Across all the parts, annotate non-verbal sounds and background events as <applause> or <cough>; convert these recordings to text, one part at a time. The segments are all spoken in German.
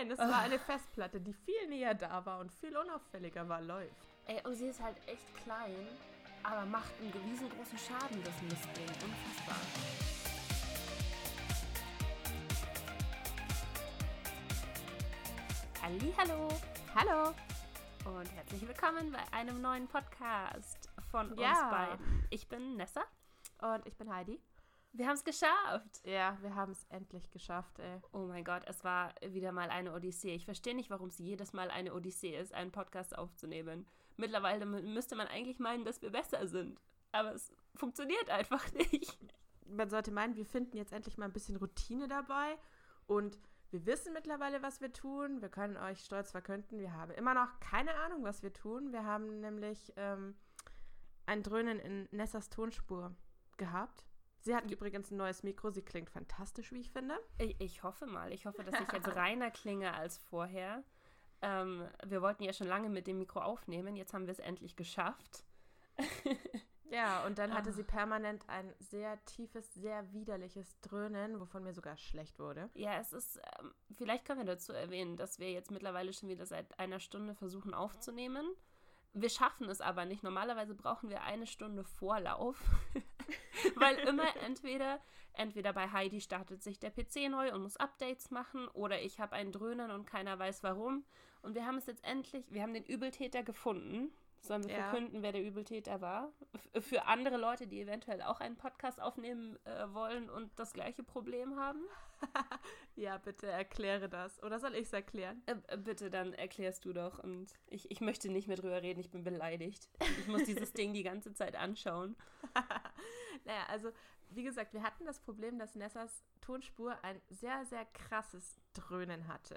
Nein, es war eine Festplatte, die viel näher da war und viel unauffälliger war, läuft. Ey, und sie ist halt echt klein, aber macht einen riesengroßen Schaden, das Mistding. Unfassbar. Hallo, Hallo. und herzlich willkommen bei einem neuen Podcast von uns Ja. beiden. Ich bin Nessa. Und ich bin Heidi. Wir haben es geschafft. Ja, wir haben es endlich geschafft, ey. Oh mein Gott, es war wieder mal eine Odyssee. Ich verstehe nicht, warum es jedes Mal eine Odyssee ist, einen Podcast aufzunehmen. Mittlerweile mü- müsste man eigentlich meinen, dass wir besser sind. Aber es funktioniert einfach <laughs> nicht. Man sollte meinen, wir finden jetzt endlich mal ein bisschen Routine dabei und wir wissen mittlerweile, was wir tun. Wir können euch stolz verkünden, wir haben immer noch keine Ahnung, was wir tun. Wir haben nämlich ähm, ein Dröhnen in Nessas Tonspur gehabt. Sie hat übrigens ein neues Mikro. Sie klingt fantastisch, wie ich finde. Ich, ich hoffe mal. Ich hoffe, dass ich jetzt <laughs> reiner klinge als vorher. Ähm, wir wollten ja schon lange mit dem Mikro aufnehmen. Jetzt haben wir es endlich geschafft. <laughs> Ja, und dann hatte Ah. sie permanent ein sehr tiefes, sehr widerliches Dröhnen, wovon mir sogar schlecht wurde. Ja, es ist, ähm, vielleicht können wir dazu erwähnen, dass wir jetzt mittlerweile schon wieder seit einer Stunde versuchen aufzunehmen. Wir schaffen es aber nicht. Normalerweise brauchen wir eine Stunde Vorlauf, <laughs> weil immer <laughs> entweder, entweder bei Heidi startet sich der PC neu und muss Updates machen oder ich habe ein Dröhnen und keiner weiß warum. Und wir haben es jetzt endlich, wir haben den Übeltäter gefunden. Sollen wir Ja. verkünden, wer der Übeltäter war? F für andere Leute, die eventuell auch einen Podcast aufnehmen äh, wollen und das gleiche Problem haben? <laughs> Ja, bitte erkläre das. Oder soll ich es erklären? Äh, äh, bitte, dann erklärst du doch. Und ich, ich möchte nicht mehr drüber reden, ich bin beleidigt. Ich muss dieses <laughs> Ding die ganze Zeit anschauen. <laughs> Naja, also wie gesagt, wir hatten das Problem, dass Nessas Tonspur ein sehr, sehr krasses Dröhnen hatte.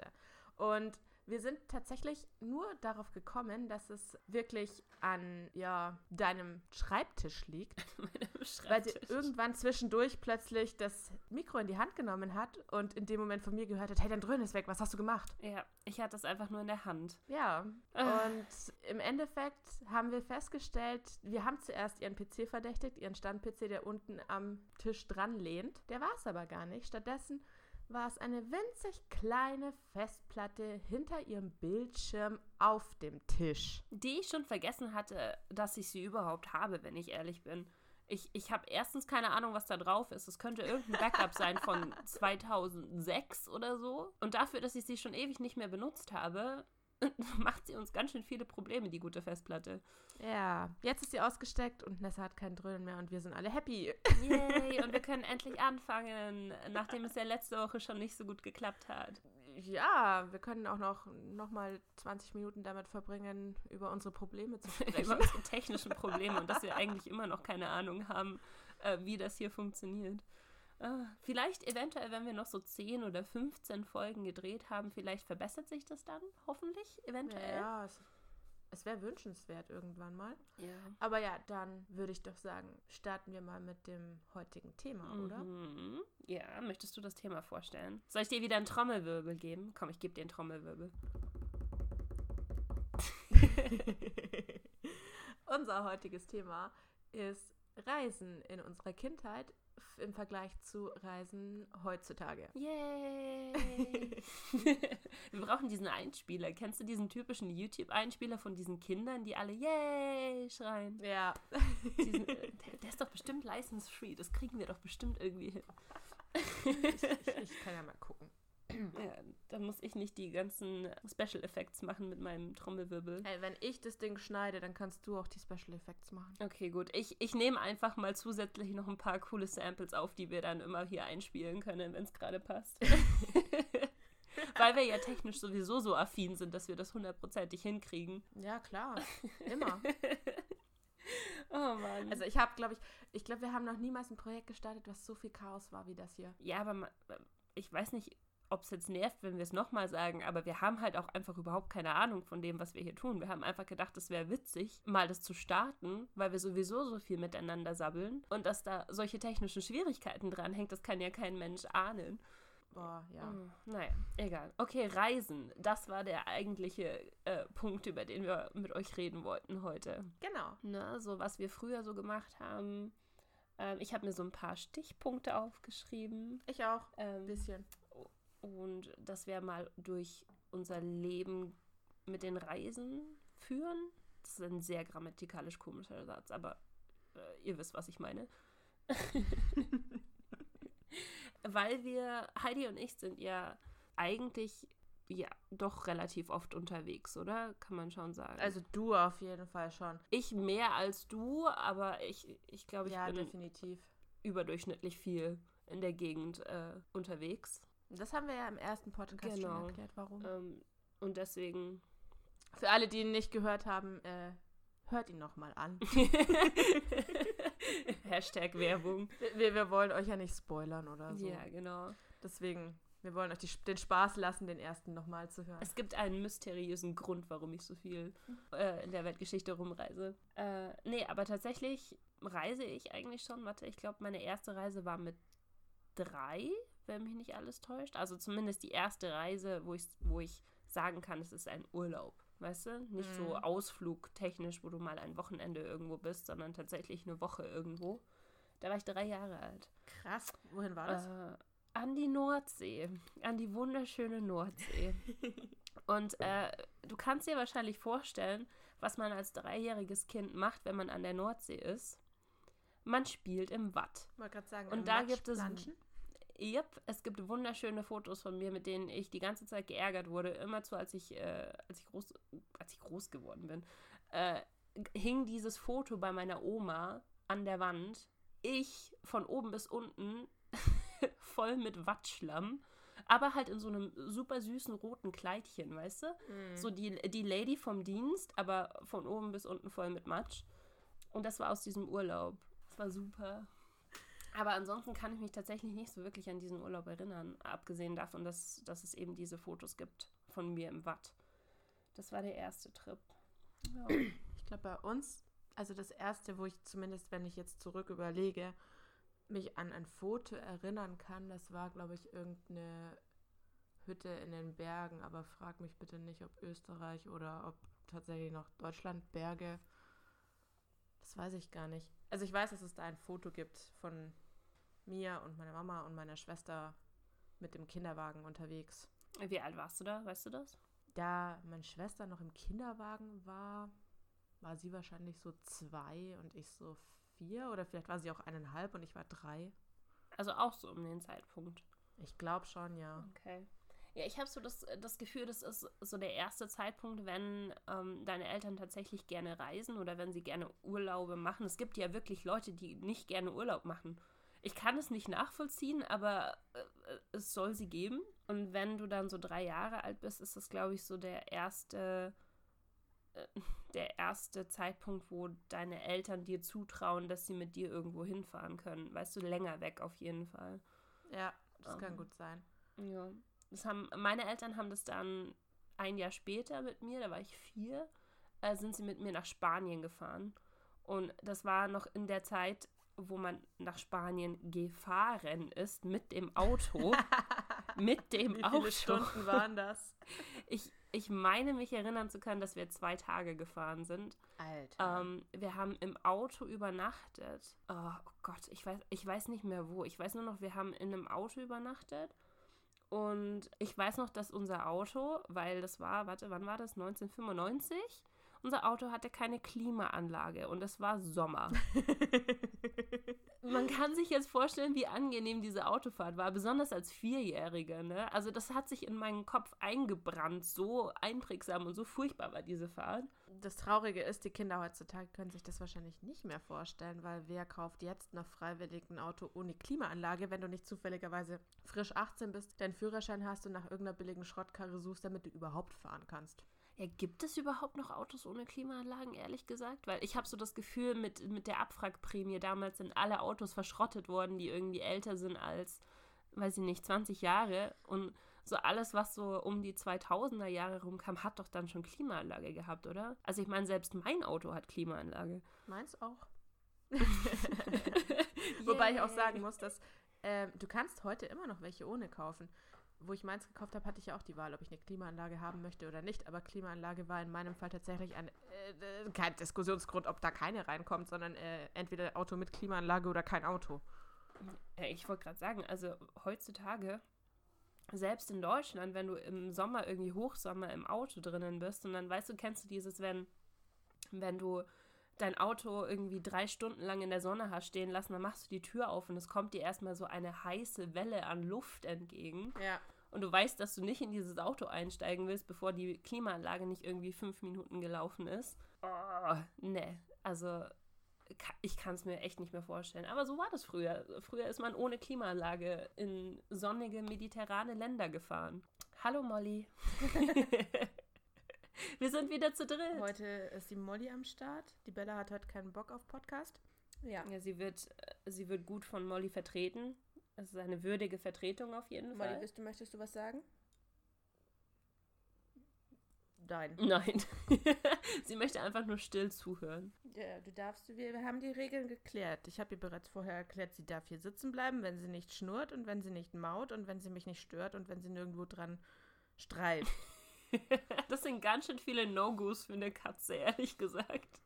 Und wir sind tatsächlich nur darauf gekommen, dass es wirklich an ja, deinem Schreibtisch liegt, <laughs> weil sie irgendwann zwischendurch plötzlich das Mikro in die Hand genommen hat und in dem Moment von mir gehört hat, hey, dein Dröhnen ist weg, was hast du gemacht? Ja, ich hatte es einfach nur in der Hand. Ja, Ah. und im Endeffekt haben wir festgestellt, wir haben zuerst ihren PC verdächtigt, ihren Stand-PC, der unten am Tisch dran lehnt. Der war es aber gar nicht. Stattdessen war es eine winzig kleine Festplatte hinter ihrem Bildschirm auf dem Tisch. Die ich schon vergessen hatte, dass ich sie überhaupt habe, wenn ich ehrlich bin. Ich, ich habe erstens keine Ahnung, was da drauf ist. Es könnte irgendein Backup <laughs> sein von 2006 oder so. Und dafür, dass ich sie schon ewig nicht mehr benutzt habe, <laughs> macht sie uns ganz schön viele Probleme, die gute Festplatte. Ja, jetzt ist sie ausgesteckt und Nessa hat kein Dröhnen mehr und wir sind alle happy. Yay, <laughs> und wir können endlich anfangen, nachdem es ja letzte Woche schon nicht so gut geklappt hat. Ja, wir können auch noch, noch mal 20 Minuten damit verbringen, über unsere Probleme zu <laughs> Über sprechen. unsere technischen Probleme und dass wir eigentlich immer noch keine Ahnung haben, äh, wie das hier funktioniert. Ah, vielleicht eventuell, wenn wir noch so 10 oder 15 Folgen gedreht haben, vielleicht verbessert sich das dann, hoffentlich, eventuell. Ja, es, es wäre wünschenswert irgendwann mal. Ja. Aber ja, dann würde ich doch sagen, starten wir mal mit dem heutigen Thema, oder? Mhm. Ja, möchtest du das Thema vorstellen? Soll ich dir wieder einen Trommelwirbel geben? Komm, ich gebe dir einen Trommelwirbel. <laughs> Unser heutiges Thema ist Reisen in unserer Kindheit im Vergleich zu Reisen heutzutage. Yay! <laughs> Wir brauchen diesen Einspieler. Kennst du diesen typischen YouTube-Einspieler von diesen Kindern, die alle Yay schreien? Ja, Diesen, äh, der, der ist doch bestimmt license-free. Das kriegen wir doch bestimmt irgendwie hin. ich, ich, ich kann ja mal gucken. <clears throat> Ja, da muss ich nicht die ganzen Special Effects machen mit meinem Trommelwirbel. Hey, wenn ich das Ding schneide, dann kannst du auch die Special Effects machen. Okay, gut. Ich, ich nehme einfach mal zusätzlich noch ein paar coole Samples auf, die wir dann immer hier einspielen können, wenn es gerade passt. <laughs> Weil wir ja technisch sowieso so affin sind, dass wir das hundertprozentig hinkriegen. Ja, klar. Immer. <laughs> Oh Mann. Also ich habe, glaube ich, ich glaube, wir haben noch niemals ein Projekt gestartet, was so viel Chaos war wie das hier. ja, aber ma- ich weiß nicht, ob es jetzt nervt, wenn wir es nochmal sagen, aber wir haben halt auch einfach überhaupt keine Ahnung von dem, was wir hier tun. Wir haben einfach gedacht, es wäre witzig, mal das zu starten, weil wir sowieso so viel miteinander sabbeln. Und dass da solche technischen Schwierigkeiten dranhängt, das kann ja kein Mensch ahnen. Boah, ja. Hm, Naja, egal. Okay, Reisen. Das war der eigentliche äh, Punkt, über den wir mit euch reden wollten heute. Genau. Ne, so was wir früher so gemacht haben. Ähm, ich habe mir so ein paar Stichpunkte aufgeschrieben. Ich auch. Ein Ähm, bisschen. Und dass wir mal durch unser Leben mit den Reisen führen. Das ist ein sehr grammatikalisch komischer Satz, aber äh, ihr wisst, was ich meine. <laughs> Weil wir, Heidi und ich sind ja eigentlich ja doch relativ oft unterwegs, oder? Kann man schon sagen. Also du auf jeden Fall schon. Ich mehr als du, aber ich, ich glaube, ich ja, bin definitiv. überdurchschnittlich viel in der Gegend äh, unterwegs. Das haben wir ja im ersten Podcast Genau. schon erklärt, warum. Ähm, und deswegen. Für alle, die ihn nicht gehört haben, äh, hört ihn nochmal an. <laughs> <laughs> Hashtag Werbung. wir, wir wollen euch ja nicht spoilern oder so. Ja, genau. Deswegen, wir wollen euch die, den Spaß lassen, den ersten nochmal zu hören. Es gibt einen mysteriösen Grund, warum ich so viel äh, in der Weltgeschichte rumreise. Äh, nee, aber tatsächlich reise ich eigentlich schon. Warte, ich glaube, meine erste Reise war mit drei, wenn mich nicht alles täuscht. Also zumindest die erste Reise, wo ich, wo ich sagen kann, es ist ein Urlaub. Weißt du? Nicht so Mhm. ausflugtechnisch, wo du mal ein Wochenende irgendwo bist, sondern tatsächlich eine Woche irgendwo. Da war ich drei Jahre alt. Krass. Wohin war das? Äh, an die Nordsee. An die wunderschöne Nordsee. <laughs> Und äh, du kannst dir wahrscheinlich vorstellen, was man als dreijähriges Kind macht, wenn man an der Nordsee ist. Man spielt im Watt. Wollte gerade sagen, Und da Matsch gibt es planschen. Yep, es gibt wunderschöne Fotos von mir, mit denen ich die ganze Zeit geärgert wurde. Immerzu, als ich, äh, als ich groß, als ich groß geworden bin, äh, hing dieses Foto bei meiner Oma an der Wand. Ich von oben bis unten <laughs> voll mit Wattschlamm, aber halt in so einem super süßen roten Kleidchen, weißt du? Mhm. So die, die Lady vom Dienst, aber von oben bis unten voll mit Matsch. Und das war aus diesem Urlaub. Das war super. Aber ansonsten kann ich mich tatsächlich nicht so wirklich an diesen Urlaub erinnern, abgesehen davon, dass, dass es eben diese Fotos gibt von mir im Watt. Das war der erste Trip. Ja. Ich glaube, bei uns, also das erste, wo ich zumindest, wenn ich jetzt zurück überlege, mich an ein Foto erinnern kann, das war, glaube ich, irgendeine Hütte in den Bergen, aber frag mich bitte nicht, ob Österreich oder ob tatsächlich noch Deutschland Berge. Das weiß ich gar nicht. Also ich weiß, dass es da ein Foto gibt von mir und meiner Mama und meiner Schwester mit dem Kinderwagen unterwegs. Wie alt warst du da? Weißt du das? Da meine Schwester noch im Kinderwagen war, war sie wahrscheinlich so zwei und ich so vier oder vielleicht war sie auch eineinhalb und ich war drei. Also auch so um den Zeitpunkt. Ich glaube schon, ja. Okay. Ja, ich habe so das, das Gefühl, das ist so der erste Zeitpunkt, wenn ähm, deine Eltern tatsächlich gerne reisen oder wenn sie gerne Urlaube machen. Es gibt ja wirklich Leute, die nicht gerne Urlaub machen. Ich kann es nicht nachvollziehen, aber äh, es soll sie geben. Und wenn du dann so drei Jahre alt bist, ist das, glaube ich, so der erste, äh, der erste Zeitpunkt, wo deine Eltern dir zutrauen, dass sie mit dir irgendwo hinfahren können. Weißt du, länger weg auf jeden Fall. Ja, das kann Ähm. gut sein. Ja. Das haben, meine Eltern haben das dann ein Jahr später mit mir, da war ich vier, äh, sind sie mit mir nach Spanien gefahren. Und das war noch in der Zeit, wo man nach Spanien gefahren ist mit dem Auto. <laughs> mit dem Wie viele Auto. Stunden waren das? Ich, ich meine mich erinnern zu können, dass wir zwei Tage gefahren sind. Alter. Ähm, wir haben im Auto übernachtet. Oh, oh Gott, ich weiß, ich weiß nicht mehr wo. Ich weiß nur noch, wir haben in einem Auto übernachtet. Und ich weiß noch, dass unser Auto, weil das war, warte, wann war das? 1995? Unser Auto hatte keine Klimaanlage und es war Sommer. <laughs> Man kann sich jetzt vorstellen, wie angenehm diese Autofahrt war, besonders als Vierjährige. Ne? Also das hat sich in meinen Kopf eingebrannt. So einprägsam und so furchtbar war diese Fahrt. Das Traurige ist, die Kinder heutzutage können sich das wahrscheinlich nicht mehr vorstellen, weil wer kauft jetzt noch freiwillig ein Auto ohne Klimaanlage, wenn du nicht zufälligerweise frisch 18 bist, deinen Führerschein hast und nach irgendeiner billigen Schrottkarre suchst, damit du überhaupt fahren kannst. Ja, gibt es überhaupt noch Autos ohne Klimaanlagen, ehrlich gesagt? Weil ich habe so das Gefühl, mit, mit der Abwrackprämie damals sind alle Autos verschrottet worden, die irgendwie älter sind als, weiß ich nicht, 20 Jahre. Und so alles, was so um die 2000er Jahre rumkam, hat doch dann schon Klimaanlage gehabt, oder? Also ich meine, selbst mein Auto hat Klimaanlage. Meins auch. <laughs> <laughs> Wobei ich auch sagen muss, dass ähm, du kannst heute immer noch welche ohne kaufen. Wo ich meins gekauft habe, hatte ich ja auch die Wahl, ob ich eine Klimaanlage haben möchte oder nicht. Aber Klimaanlage war in meinem Fall tatsächlich ein, äh, kein Diskussionsgrund, ob da keine reinkommt, sondern äh, entweder Auto mit Klimaanlage oder kein Auto. Ich wollte gerade sagen, also heutzutage selbst in Deutschland, wenn du im Sommer irgendwie Hochsommer im Auto drinnen bist und dann weißt du, kennst du dieses, wenn, wenn du dein Auto irgendwie drei Stunden lang in der Sonne hast stehen lassen, dann machst du die Tür auf und es kommt dir erstmal so eine heiße Welle an Luft entgegen. Ja. Und du weißt, dass du nicht in dieses Auto einsteigen willst, bevor die Klimaanlage nicht irgendwie fünf Minuten gelaufen ist. Oh, ne, also ich kann es mir echt nicht mehr vorstellen. Aber so war das früher. Früher ist man ohne Klimaanlage in sonnige mediterrane Länder gefahren. Hallo Molly. <laughs> Wir sind wieder zu dritt. Heute ist die Molly am Start. Die Bella hat heute keinen Bock auf Podcast. Ja. ja sie, wird, sie wird gut von Molly vertreten. Es ist eine würdige Vertretung auf jeden Molly, Fall. Molly, möchtest du was sagen? Nein. Nein. <laughs> Sie möchte einfach nur still zuhören. Ja, du darfst, wir haben die Regeln geklärt. Ich habe ihr bereits vorher erklärt, sie darf hier sitzen bleiben, wenn sie nicht schnurrt und wenn sie nicht maut und wenn sie mich nicht stört und wenn sie nirgendwo dran streift. <laughs> das sind ganz schön viele No-Gos für eine Katze, ehrlich gesagt.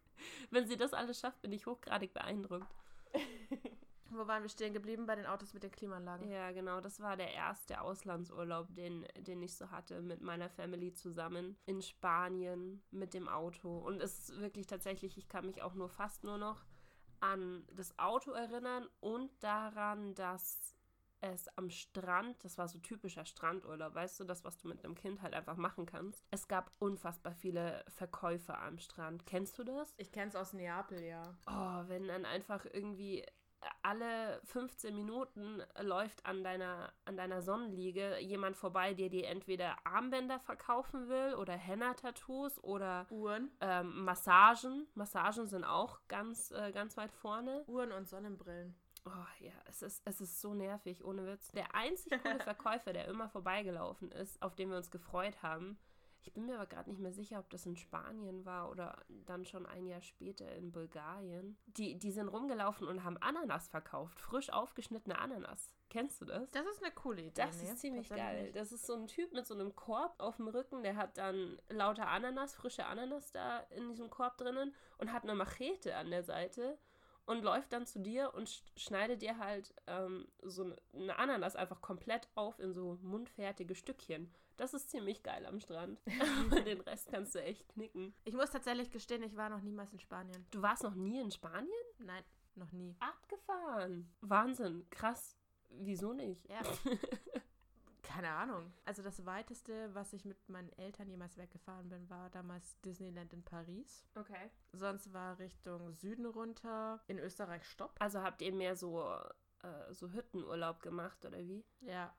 Wenn sie das alles schafft, bin ich hochgradig beeindruckt. <laughs> Wo waren wir stehen geblieben? Bei den Autos mit den Klimaanlagen. Ja, genau. Das war der erste Auslandsurlaub, den, den ich so hatte mit meiner Family zusammen in Spanien mit dem Auto. Und es ist wirklich tatsächlich, ich kann mich auch nur fast nur noch an das Auto erinnern und daran, dass es am Strand, das war so typischer Strandurlaub, weißt du, das, was du mit einem Kind halt einfach machen kannst. Es gab unfassbar viele Verkäufer am Strand. Kennst du das? Ich kenn's aus Neapel, ja. Oh, wenn dann einfach irgendwie alle 15 Minuten läuft an deiner, an deiner Sonnenliege jemand vorbei, der dir entweder Armbänder verkaufen will oder Henna-Tattoos oder Uhren. Ähm, Massagen. Massagen sind auch ganz, äh, ganz weit vorne. Uhren und Sonnenbrillen. Oh ja, es ist, es ist so nervig, ohne Witz. Der einzig coole <laughs> Verkäufer, der immer vorbeigelaufen ist, auf den wir uns gefreut haben, ich bin mir aber gerade nicht mehr sicher, ob das in Spanien war oder dann schon ein Jahr später in Bulgarien. Die, die sind rumgelaufen und haben Ananas verkauft. Frisch aufgeschnittene Ananas. Kennst du das? Das ist eine coole Idee. Das ist ziemlich geil. Das ist so ein Typ mit so einem Korb auf dem Rücken, der hat dann lauter Ananas, frische Ananas da in diesem Korb drinnen und hat eine Machete an der Seite und läuft dann zu dir und schneidet dir halt ähm, so eine Ananas einfach komplett auf in so mundfertige Stückchen. Das ist ziemlich geil am Strand. <laughs> Aber den Rest kannst du echt knicken. Ich muss tatsächlich gestehen, ich war noch niemals in Spanien. Du warst noch nie in Spanien? Nein, noch nie. Abgefahren. Wahnsinn. Krass. Wieso nicht? Ja. <laughs> Keine Ahnung. Also das weiteste, was ich mit meinen Eltern jemals weggefahren bin, war damals Disneyland in Paris. Okay. Sonst war Richtung Süden runter, in Österreich Stopp. Also habt ihr mehr so, äh, so Hüttenurlaub gemacht oder wie? Ja.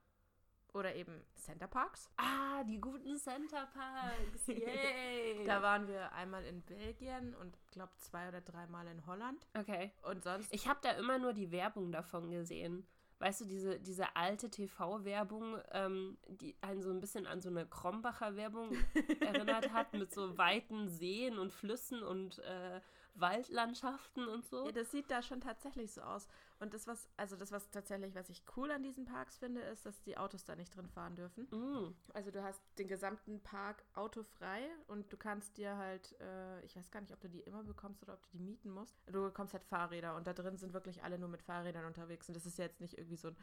Oder eben Center Parks. Ah, die guten Center Parks. <laughs> Yay. da waren wir einmal in Belgien und glaube zwei oder dreimal in Holland. Okay. Und sonst. Ich habe da immer nur die Werbung davon gesehen. Weißt du, diese, diese alte TV-Werbung, ähm, die einen so ein bisschen an so eine Krombacher Werbung <laughs> erinnert hat, mit so weiten Seen und Flüssen und äh, Waldlandschaften und so. Ja, das sieht da schon tatsächlich so aus. Und das, was, also das, was tatsächlich, was ich cool an diesen Parks finde, ist, dass die Autos da nicht drin fahren dürfen. Mm. Also du hast den gesamten Park autofrei und du kannst dir halt, äh, ich weiß gar nicht, ob du die immer bekommst oder ob du die mieten musst. Du bekommst halt Fahrräder und da drin sind wirklich alle nur mit Fahrrädern unterwegs. Und das ist ja jetzt nicht irgendwie so ein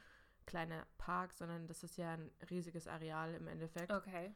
kleiner Park, sondern das ist ja ein riesiges Areal im Endeffekt. Okay.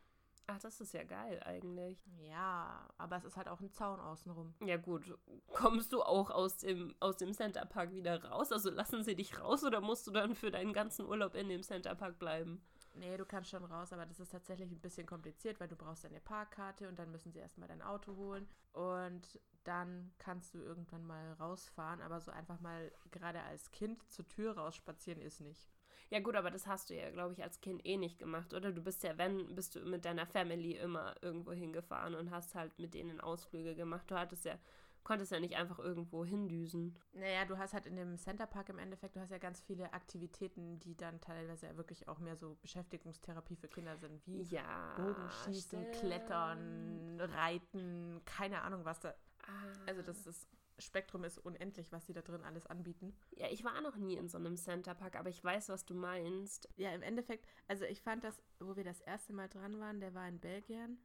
Ach, das ist ja geil eigentlich. Ja, aber es ist halt auch ein Zaun außenrum. Ja gut, kommst du auch aus dem, aus dem Centerpark wieder raus? Also lassen sie dich raus oder musst du dann für deinen ganzen Urlaub in dem Centerpark bleiben? Nee, du kannst schon raus, aber das ist tatsächlich ein bisschen kompliziert, weil du brauchst deine Parkkarte und dann müssen sie erstmal dein Auto holen und dann kannst du irgendwann mal rausfahren, aber so einfach mal gerade als Kind zur Tür rausspazieren ist nicht. Ja gut, aber das hast du ja, glaube ich, als Kind eh nicht gemacht, oder? Du bist ja, wenn, bist du mit deiner Family immer irgendwo hingefahren und hast halt mit denen Ausflüge gemacht. Du hattest ja, konntest ja nicht einfach irgendwo hindüsen. Naja, du hast halt in dem Centerpark im Endeffekt, du hast ja ganz viele Aktivitäten, die dann teilweise ja wirklich auch mehr so Beschäftigungstherapie für Kinder sind, wie ja, Bogenschießen, stimmt. Klettern, Reiten, keine Ahnung was da. Ah. Also das ist Spektrum ist unendlich, was sie da drin alles anbieten. Ja, ich war noch nie in so einem Centerpark, aber ich weiß, was du meinst. Ja, im Endeffekt, also ich fand das, wo wir das erste Mal dran waren, der war in Belgien.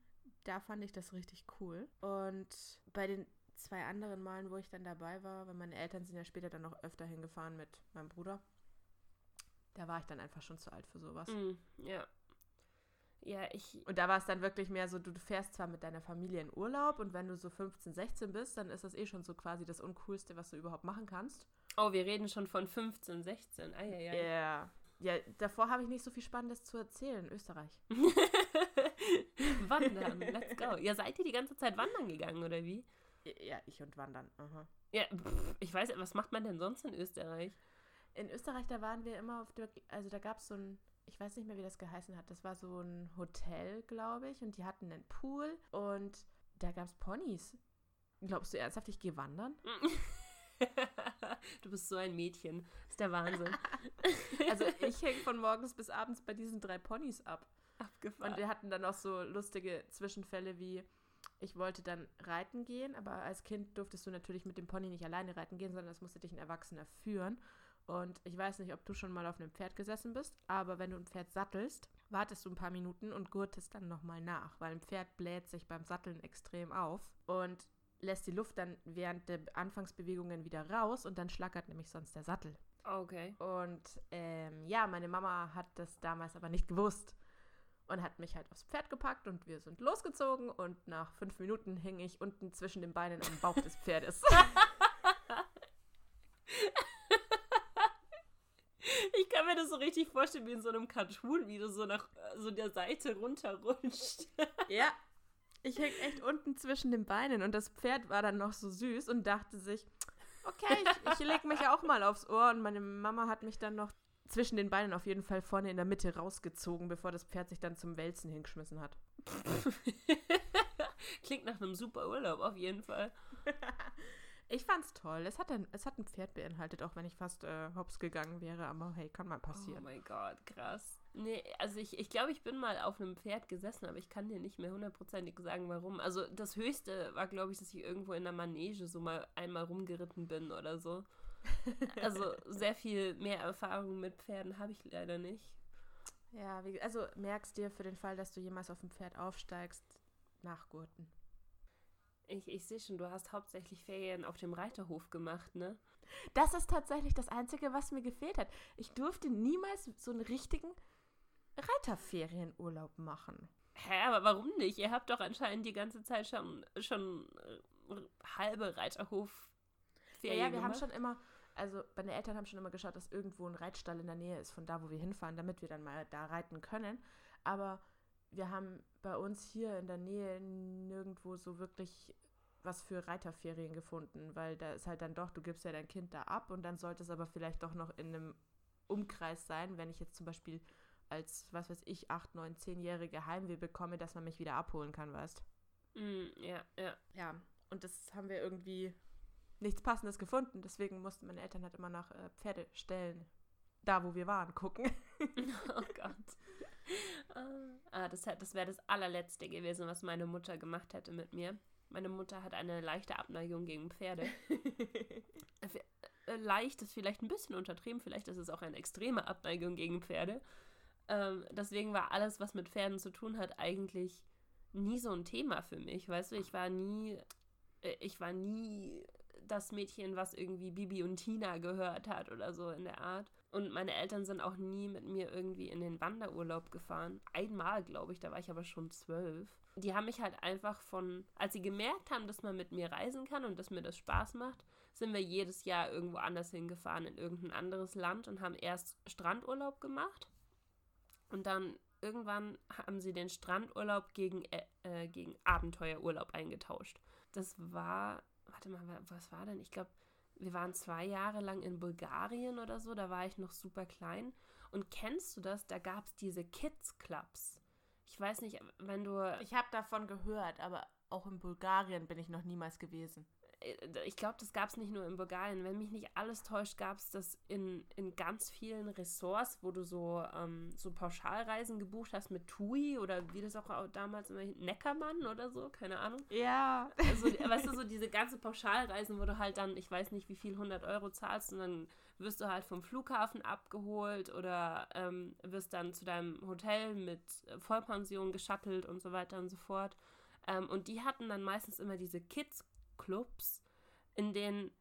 Da fand ich das richtig cool. Und bei den zwei anderen Malen, wo ich dann dabei war, weil meine Eltern sind ja später dann noch öfter hingefahren mit meinem Bruder, da war ich dann einfach schon zu alt für sowas. Mm, ja. Ja, ich. Und da war es dann wirklich mehr so, du, du fährst zwar mit deiner Familie in Urlaub und wenn du so 15, 16 bist, dann ist das eh schon so quasi das Uncoolste, was du überhaupt machen kannst. Oh, wir reden schon von 15, 16. Ah, ja, ja. Ja. Ja, davor habe ich nicht so viel Spannendes zu erzählen. Österreich. <laughs> wandern, let's go. Ja, seid ihr die ganze Zeit wandern gegangen, oder wie? Ja, ich und wandern. Aha. Ja, pff, ich weiß, was macht man denn sonst in Österreich? In Österreich, da waren wir immer auf der, also da gab es so ein, ich weiß nicht mehr, wie das geheißen hat. Das war so ein Hotel, glaube ich, und die hatten einen Pool und da gab es Ponys. Glaubst du ernsthaft, ich gehe wandern? <laughs> du bist so ein Mädchen. Das ist der Wahnsinn. <laughs> Also ich hänge von morgens bis abends bei diesen drei Ponys ab. Abgefahren. Und wir hatten dann auch so lustige Zwischenfälle wie, ich wollte dann reiten gehen, aber als Kind durftest du natürlich mit dem Pony nicht alleine reiten gehen, sondern das musste dich ein Erwachsener führen. Und ich weiß nicht, ob du schon mal auf einem Pferd gesessen bist, aber wenn du ein Pferd sattelst, wartest du ein paar Minuten und gurtest dann nochmal nach, weil ein Pferd bläht sich beim Satteln extrem auf und lässt die Luft dann während der Anfangsbewegungen wieder raus und dann schlackert nämlich sonst der Sattel. Okay. Und ähm, ja, meine Mama hat das damals aber nicht gewusst und hat mich halt aufs Pferd gepackt und wir sind losgezogen und nach fünf Minuten hing ich unten zwischen den Beinen am Bauch des Pferdes. <laughs> Ich kann mir das so richtig vorstellen, wie in so einem Cartoon, wie du so nach so der Seite runterrutscht. <laughs> ja, ich hing echt unten zwischen den Beinen und das Pferd war dann noch so süß und dachte sich, okay, ich, ich leg mich auch mal aufs Ohr und meine Mama hat mich dann noch zwischen den Beinen auf jeden Fall vorne in der Mitte rausgezogen, bevor das Pferd sich dann zum Wälzen hingeschmissen hat. <laughs> Klingt nach einem super Urlaub auf jeden Fall. <laughs> Ich fand's toll. Es hat ein, es hat ein Pferd beinhaltet, auch wenn ich fast äh, hops gegangen wäre, aber hey, kann mal Oh passieren. mein Gott, krass. Nee, also ich, ich glaube, ich bin mal auf einem Pferd gesessen, aber ich kann dir nicht mehr hundertprozentig sagen, warum. Also das Höchste war, glaube ich, dass ich irgendwo in der Manege so mal einmal rumgeritten bin oder so. <laughs> Also sehr viel mehr Erfahrung mit Pferden habe ich leider nicht. ja, wie, also merkst dir für den Fall, dass du jemals auf dem Pferd aufsteigst, nachgurten. Ich, ich sehe schon, du hast hauptsächlich Ferien auf dem Reiterhof gemacht, ne? Das ist tatsächlich das Einzige, was mir gefehlt hat. Ich durfte niemals so einen richtigen Reiterferienurlaub machen. Hä, aber warum nicht? Ihr habt doch anscheinend die ganze Zeit schon, schon äh, halbe Reiterhof Ja, ja, wir haben schon immer, also meine Eltern haben schon immer geschaut, dass irgendwo ein Reitstall in der Nähe ist von da, wo wir hinfahren, damit wir dann mal da reiten können. Aber wir haben bei uns hier in der Nähe nirgendwo so wirklich was für Reiterferien gefunden, weil da ist halt dann doch, du gibst ja dein Kind da ab und dann sollte es aber vielleicht doch noch in einem Umkreis sein, wenn ich jetzt zum Beispiel als, was weiß ich, 8, 9, 10-jährige Heimweh bekomme, dass man mich wieder abholen kann, weißt Mm, ja, ja. Ja, und das haben wir irgendwie nichts Passendes gefunden. Deswegen mussten meine Eltern halt immer nach äh, Pferdestellen, da wo wir waren, gucken. <laughs> Oh Gott. Ah, das, das wäre das allerletzte gewesen, was meine Mutter gemacht hätte mit mir. Meine Mutter hat eine leichte Abneigung gegen Pferde. <laughs> Äh, Leicht ist vielleicht ein bisschen untertrieben, vielleicht ist es auch eine extreme Abneigung gegen Pferde. Ähm, deswegen war alles, was mit Pferden zu tun hat, eigentlich nie so ein Thema für mich. Weißt du, ich war nie, äh, ich war nie das Mädchen, was irgendwie Bibi und Tina gehört hat oder so in der Art. Und meine Eltern sind auch nie mit mir irgendwie in den Wanderurlaub gefahren. Einmal, glaube ich, da war ich aber schon zwölf. Die haben mich halt einfach von, als sie gemerkt haben, dass man mit mir reisen kann und dass mir das Spaß macht, sind wir jedes Jahr irgendwo anders hingefahren, in irgendein anderes Land und haben erst Strandurlaub gemacht. Und dann irgendwann haben sie den Strandurlaub gegen, äh, äh, gegen Abenteuerurlaub eingetauscht. Das war, warte mal, wa- was war denn? Ich glaube, wir waren zwei Jahre lang in Bulgarien oder so, da war ich noch super klein. Und kennst du das? Da gab es diese Kids Clubs. Ich weiß nicht, wenn du. Ich habe davon gehört, aber auch in Bulgarien bin ich noch niemals gewesen. Äh, ich glaube, das gab es nicht nur in Bulgarien. Wenn mich nicht alles täuscht, gab es das in, in ganz vielen Ressorts, wo du so, ähm, so Pauschalreisen gebucht hast mit TUI oder wie das auch damals immer Neckermann oder so, keine Ahnung. Ja. Also, weißt du, so diese ganze Pauschalreisen, wo du halt dann, ich weiß nicht, wie viel 100 Euro zahlst und dann wirst du halt vom Flughafen abgeholt oder ähm, wirst dann zu deinem Hotel mit äh, Vollpension geschattelt und so weiter und so fort. Ähm, und die hatten dann meistens immer diese Kids-Clubs, in denen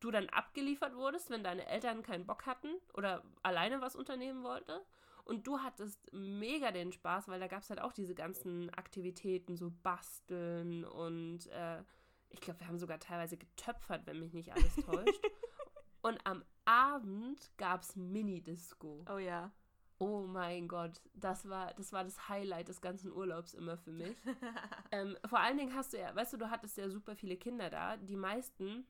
du dann abgeliefert wurdest, wenn deine Eltern keinen Bock hatten oder alleine was unternehmen wollte. Und du hattest mega den Spaß, weil da gab es halt auch diese ganzen Aktivitäten, so basteln und äh, ich glaube, wir haben sogar teilweise getöpfert, wenn mich nicht alles <laughs> täuscht. und am Abend gab es Mini-Disco. Oh ja. Oh mein Gott, das war, das war das Highlight des ganzen Urlaubs immer für mich. <laughs> ähm, vor allen Dingen hast du ja, weißt du, du hattest ja super viele Kinder da. Die meisten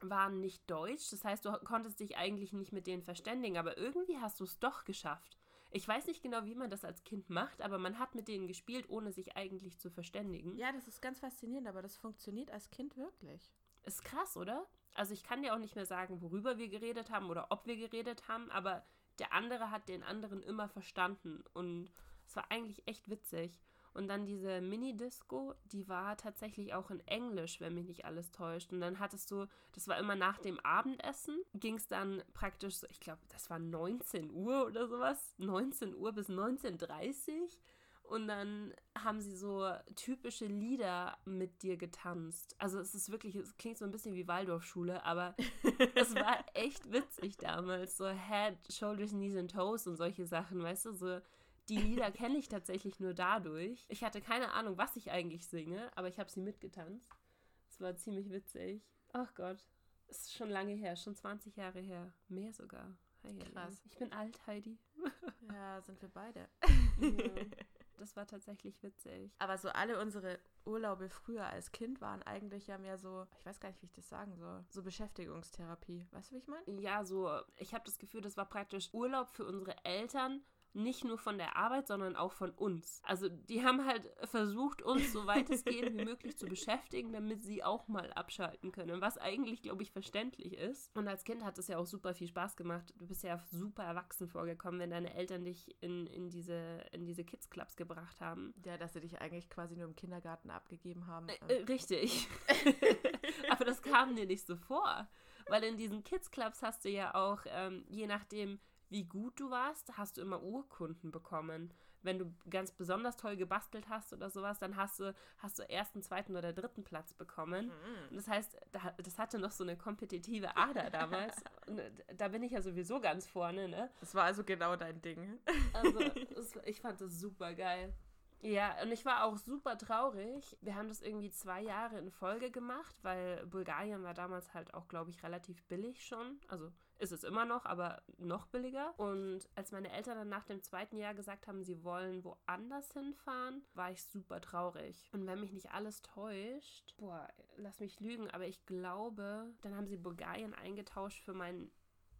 waren nicht deutsch. Das heißt, du konntest dich eigentlich nicht mit denen verständigen, aber irgendwie hast du es doch geschafft. Ich weiß nicht genau, wie man das als Kind macht, aber man hat mit denen gespielt, ohne sich eigentlich zu verständigen. Ja, das ist ganz faszinierend, aber das funktioniert als Kind wirklich. Ist krass, oder? Also ich kann dir auch nicht mehr sagen, worüber wir geredet haben oder ob wir geredet haben, aber der andere hat den anderen immer verstanden und es war eigentlich echt witzig. Und dann diese Mini-Disco, die war tatsächlich auch in Englisch, wenn mich nicht alles täuscht. Und dann hattest du, das war immer nach dem Abendessen, ging es dann praktisch, so, ich glaube, das war 19 Uhr oder sowas, 19 Uhr bis 19.30 Uhr. Und dann haben sie so typische Lieder mit dir getanzt. Also es ist wirklich, es klingt so ein bisschen wie Waldorfschule, aber <laughs> es war echt witzig damals. So Head, Shoulders, Knees and Toes und solche Sachen, weißt du, so die Lieder <laughs> kenne ich tatsächlich nur dadurch. Ich hatte keine Ahnung, was ich eigentlich singe, aber ich habe sie mitgetanzt. Es war ziemlich witzig. Ach Gott. Es ist schon lange her, schon 20 Jahre her. Mehr sogar. Krass. Ich bin alt, Heidi. Ja, sind wir beide. <laughs> Ja, das war tatsächlich witzig. Aber so alle unsere Urlaube früher als Kind waren eigentlich ja mehr so, ich weiß gar nicht, wie ich das sagen soll, so Beschäftigungstherapie. Weißt du, wie ich meine? Ja, so, ich habe das Gefühl, das war praktisch Urlaub für unsere Eltern nicht nur von der Arbeit, sondern auch von uns. Also die haben halt versucht, uns so weitestgehend wie möglich zu beschäftigen, damit sie auch mal abschalten können, was eigentlich, glaube ich, verständlich ist. Und als Kind hat es ja auch super viel Spaß gemacht. Du bist ja super erwachsen vorgekommen, wenn deine Eltern dich in, in diese, in diese Kids-Clubs gebracht haben. Ja, dass sie dich eigentlich quasi nur im Kindergarten abgegeben haben. Äh, äh, richtig. <laughs> Aber das kam dir nicht so vor. Weil in diesen Kids-Clubs hast du ja auch, ähm, je nachdem, wie gut du warst, hast du immer Urkunden bekommen. Wenn du ganz besonders toll gebastelt hast oder sowas, dann hast du, hast du ersten, zweiten oder dritten Platz bekommen. Mhm. Das heißt, das hatte noch so eine kompetitive Ader <laughs> damals. Und äh, da bin ich ja sowieso ganz vorne, ne? Das war also genau dein Ding. Also, <laughs> ich fand das super geil. Ja, und ich war auch super traurig. Wir haben das irgendwie zwei Jahre in Folge gemacht, weil Bulgarien war damals halt auch, glaube ich, relativ billig schon. Also ist es immer noch, aber noch billiger. Und als meine Eltern dann nach dem zweiten Jahr gesagt haben, sie wollen woanders hinfahren, war ich super traurig. Und wenn mich nicht alles täuscht, boah, lass mich lügen, aber ich glaube, dann haben sie Bulgarien eingetauscht für meinen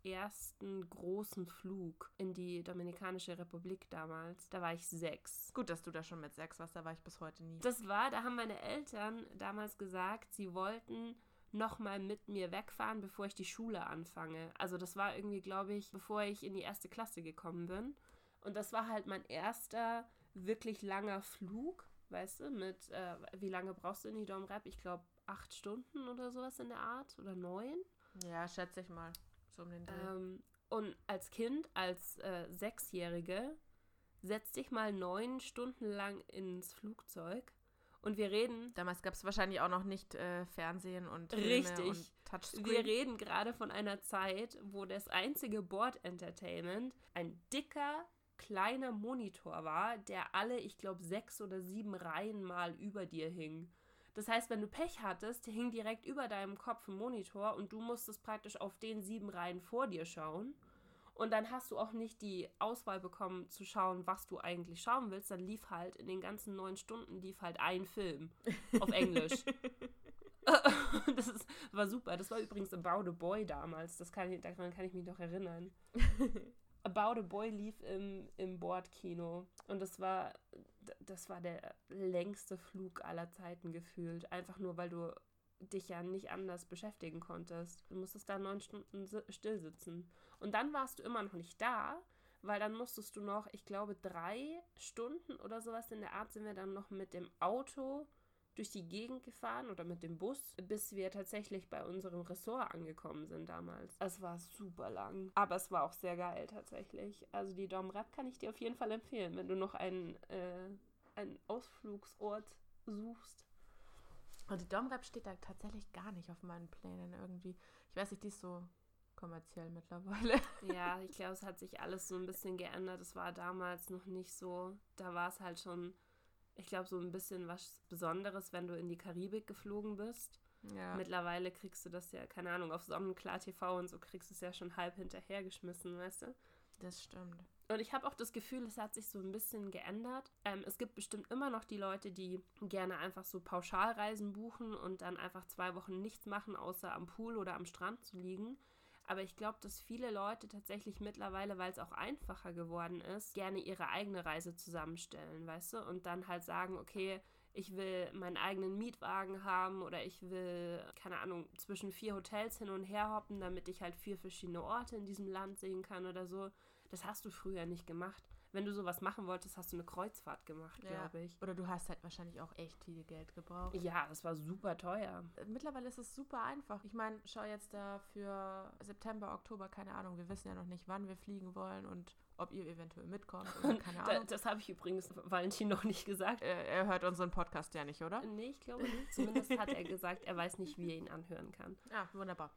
ersten großen Flug in die Dominikanische Republik damals. Da war ich sechs. Gut, dass du da schon mit sechs warst, da war ich bis heute nie. Das war, da haben meine Eltern damals gesagt, sie wollten nochmal mit mir wegfahren, bevor ich die Schule anfange. Also das war irgendwie, glaube ich, bevor ich in die erste Klasse gekommen bin. Und das war halt mein erster wirklich langer Flug, weißt du, mit, äh, wie lange brauchst du in die Domrep? Ich glaube, acht Stunden oder sowas in der Art oder neun. Ja, schätze ich mal. So um den Dreh. Ähm, und als Kind, als äh, Sechsjährige, setz dich mal neun Stunden lang ins Flugzeug und wir reden. Damals gab es wahrscheinlich auch noch nicht äh, Fernsehen und Filme richtig. und Touchscreen. Wir reden gerade von einer Zeit, wo das einzige Board Entertainment ein dicker, kleiner Monitor war, der alle, ich glaube, sechs oder sieben Reihen mal über dir hing. Das heißt, wenn du Pech hattest, hing direkt über deinem Kopf ein Monitor und du musstest praktisch auf den sieben Reihen vor dir schauen. Und dann hast du auch nicht die Auswahl bekommen zu schauen, was du eigentlich schauen willst. Dann lief halt in den ganzen neun Stunden lief halt ein Film auf Englisch. <laughs> <laughs> das ist, war super. Das war übrigens About a Boy damals. Das kann ich, daran kann ich mich noch erinnern. <laughs> About a Boy lief im, im Bordkino. Und das war, das war der längste Flug aller Zeiten gefühlt. Einfach nur, weil du dich ja nicht anders beschäftigen konntest. Du musstest da neun Stunden still sitzen. Und dann warst du immer noch nicht da, weil dann musstest du noch, ich glaube, drei Stunden oder sowas in der Art sind wir dann noch mit dem Auto durch die Gegend gefahren oder mit dem Bus, bis wir tatsächlich bei unserem Ressort angekommen sind damals. Es war super lang, aber es war auch sehr geil tatsächlich. Also die Domrep kann ich dir auf jeden Fall empfehlen, wenn du noch einen, äh, einen Ausflugsort suchst. Und die Domrep steht da tatsächlich gar nicht auf meinen Plänen irgendwie. Ich weiß nicht, die ist so kommerziell mittlerweile. <laughs> Ja, ich <laughs> glaube, es hat sich alles so ein bisschen geändert. Es war damals noch nicht so. Da war es halt schon, ich glaube, so ein bisschen was Besonderes, wenn du in die Karibik geflogen bist. Ja. Mittlerweile kriegst du das ja, keine Ahnung, auf Sonnenklar TV und so kriegst du es ja schon halb hinterhergeschmissen, weißt du? Das stimmt. Und ich habe auch das Gefühl, es hat sich so ein bisschen geändert. Ähm, es gibt bestimmt immer noch die Leute, die gerne einfach so Pauschalreisen buchen und dann einfach zwei Wochen nichts machen, außer am Pool oder am Strand zu liegen. Aber ich glaube, dass viele Leute tatsächlich mittlerweile, weil es auch einfacher geworden ist, gerne ihre eigene Reise zusammenstellen, weißt du? Und dann halt sagen, okay, ich will meinen eigenen Mietwagen haben oder ich will, keine Ahnung, zwischen vier Hotels hin und her hoppen, damit ich halt vier verschiedene Orte in diesem Land sehen kann oder so. Das hast du früher nicht gemacht. Wenn du sowas machen wolltest, hast du eine Kreuzfahrt gemacht, ja. glaube ich. Oder du hast halt wahrscheinlich auch echt viel Geld gebraucht. Ja, das war super teuer. Mittlerweile ist es super einfach. Ich meine, schau jetzt da für September, Oktober, keine Ahnung. Wir wissen ja noch nicht, wann wir fliegen wollen und ob ihr eventuell mitkommt oder keine Ahnung. das habe ich übrigens Valentin noch nicht gesagt. Er, er, hört unseren Podcast ja nicht, oder? Nee, ich glaube nicht. Zumindest hat er gesagt, er weiß nicht, wie er ihn anhören kann. Ah, wunderbar.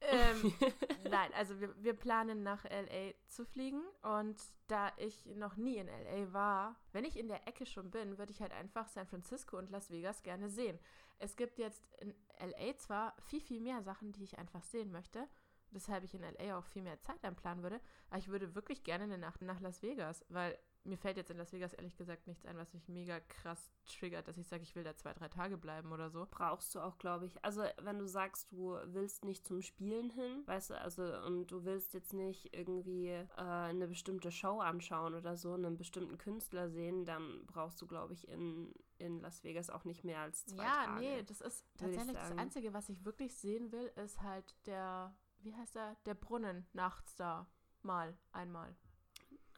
Ähm, <laughs> nein, also wir, wir planen nach LA zu fliegen und da ich noch nie in LA war, wenn ich in der Ecke schon bin, würde ich halt einfach San Francisco und Las Vegas gerne sehen. Es gibt jetzt in LA zwar viel, viel mehr Sachen, die ich einfach sehen möchte, weshalb ich in LA auch viel mehr Zeit einplanen würde. Aber ich würde wirklich gerne eine Nacht nach Las Vegas, weil mir fällt jetzt in Las Vegas ehrlich gesagt nichts ein, was mich mega krass triggert, dass ich sage, ich will da zwei, drei Tage bleiben oder so. Brauchst du auch, glaube ich. Also, wenn du sagst, du willst nicht zum Spielen hin, weißt du, also, und du willst jetzt nicht irgendwie äh, eine bestimmte Show anschauen oder so, einen bestimmten Künstler sehen, dann brauchst du, glaube ich, in, in Las Vegas auch nicht mehr als zwei ja, Tage. Ja, nee, das ist tatsächlich das Einzige, was ich wirklich sehen will, ist halt der, wie heißt der, der Brunnen nachts da. Mal, einmal.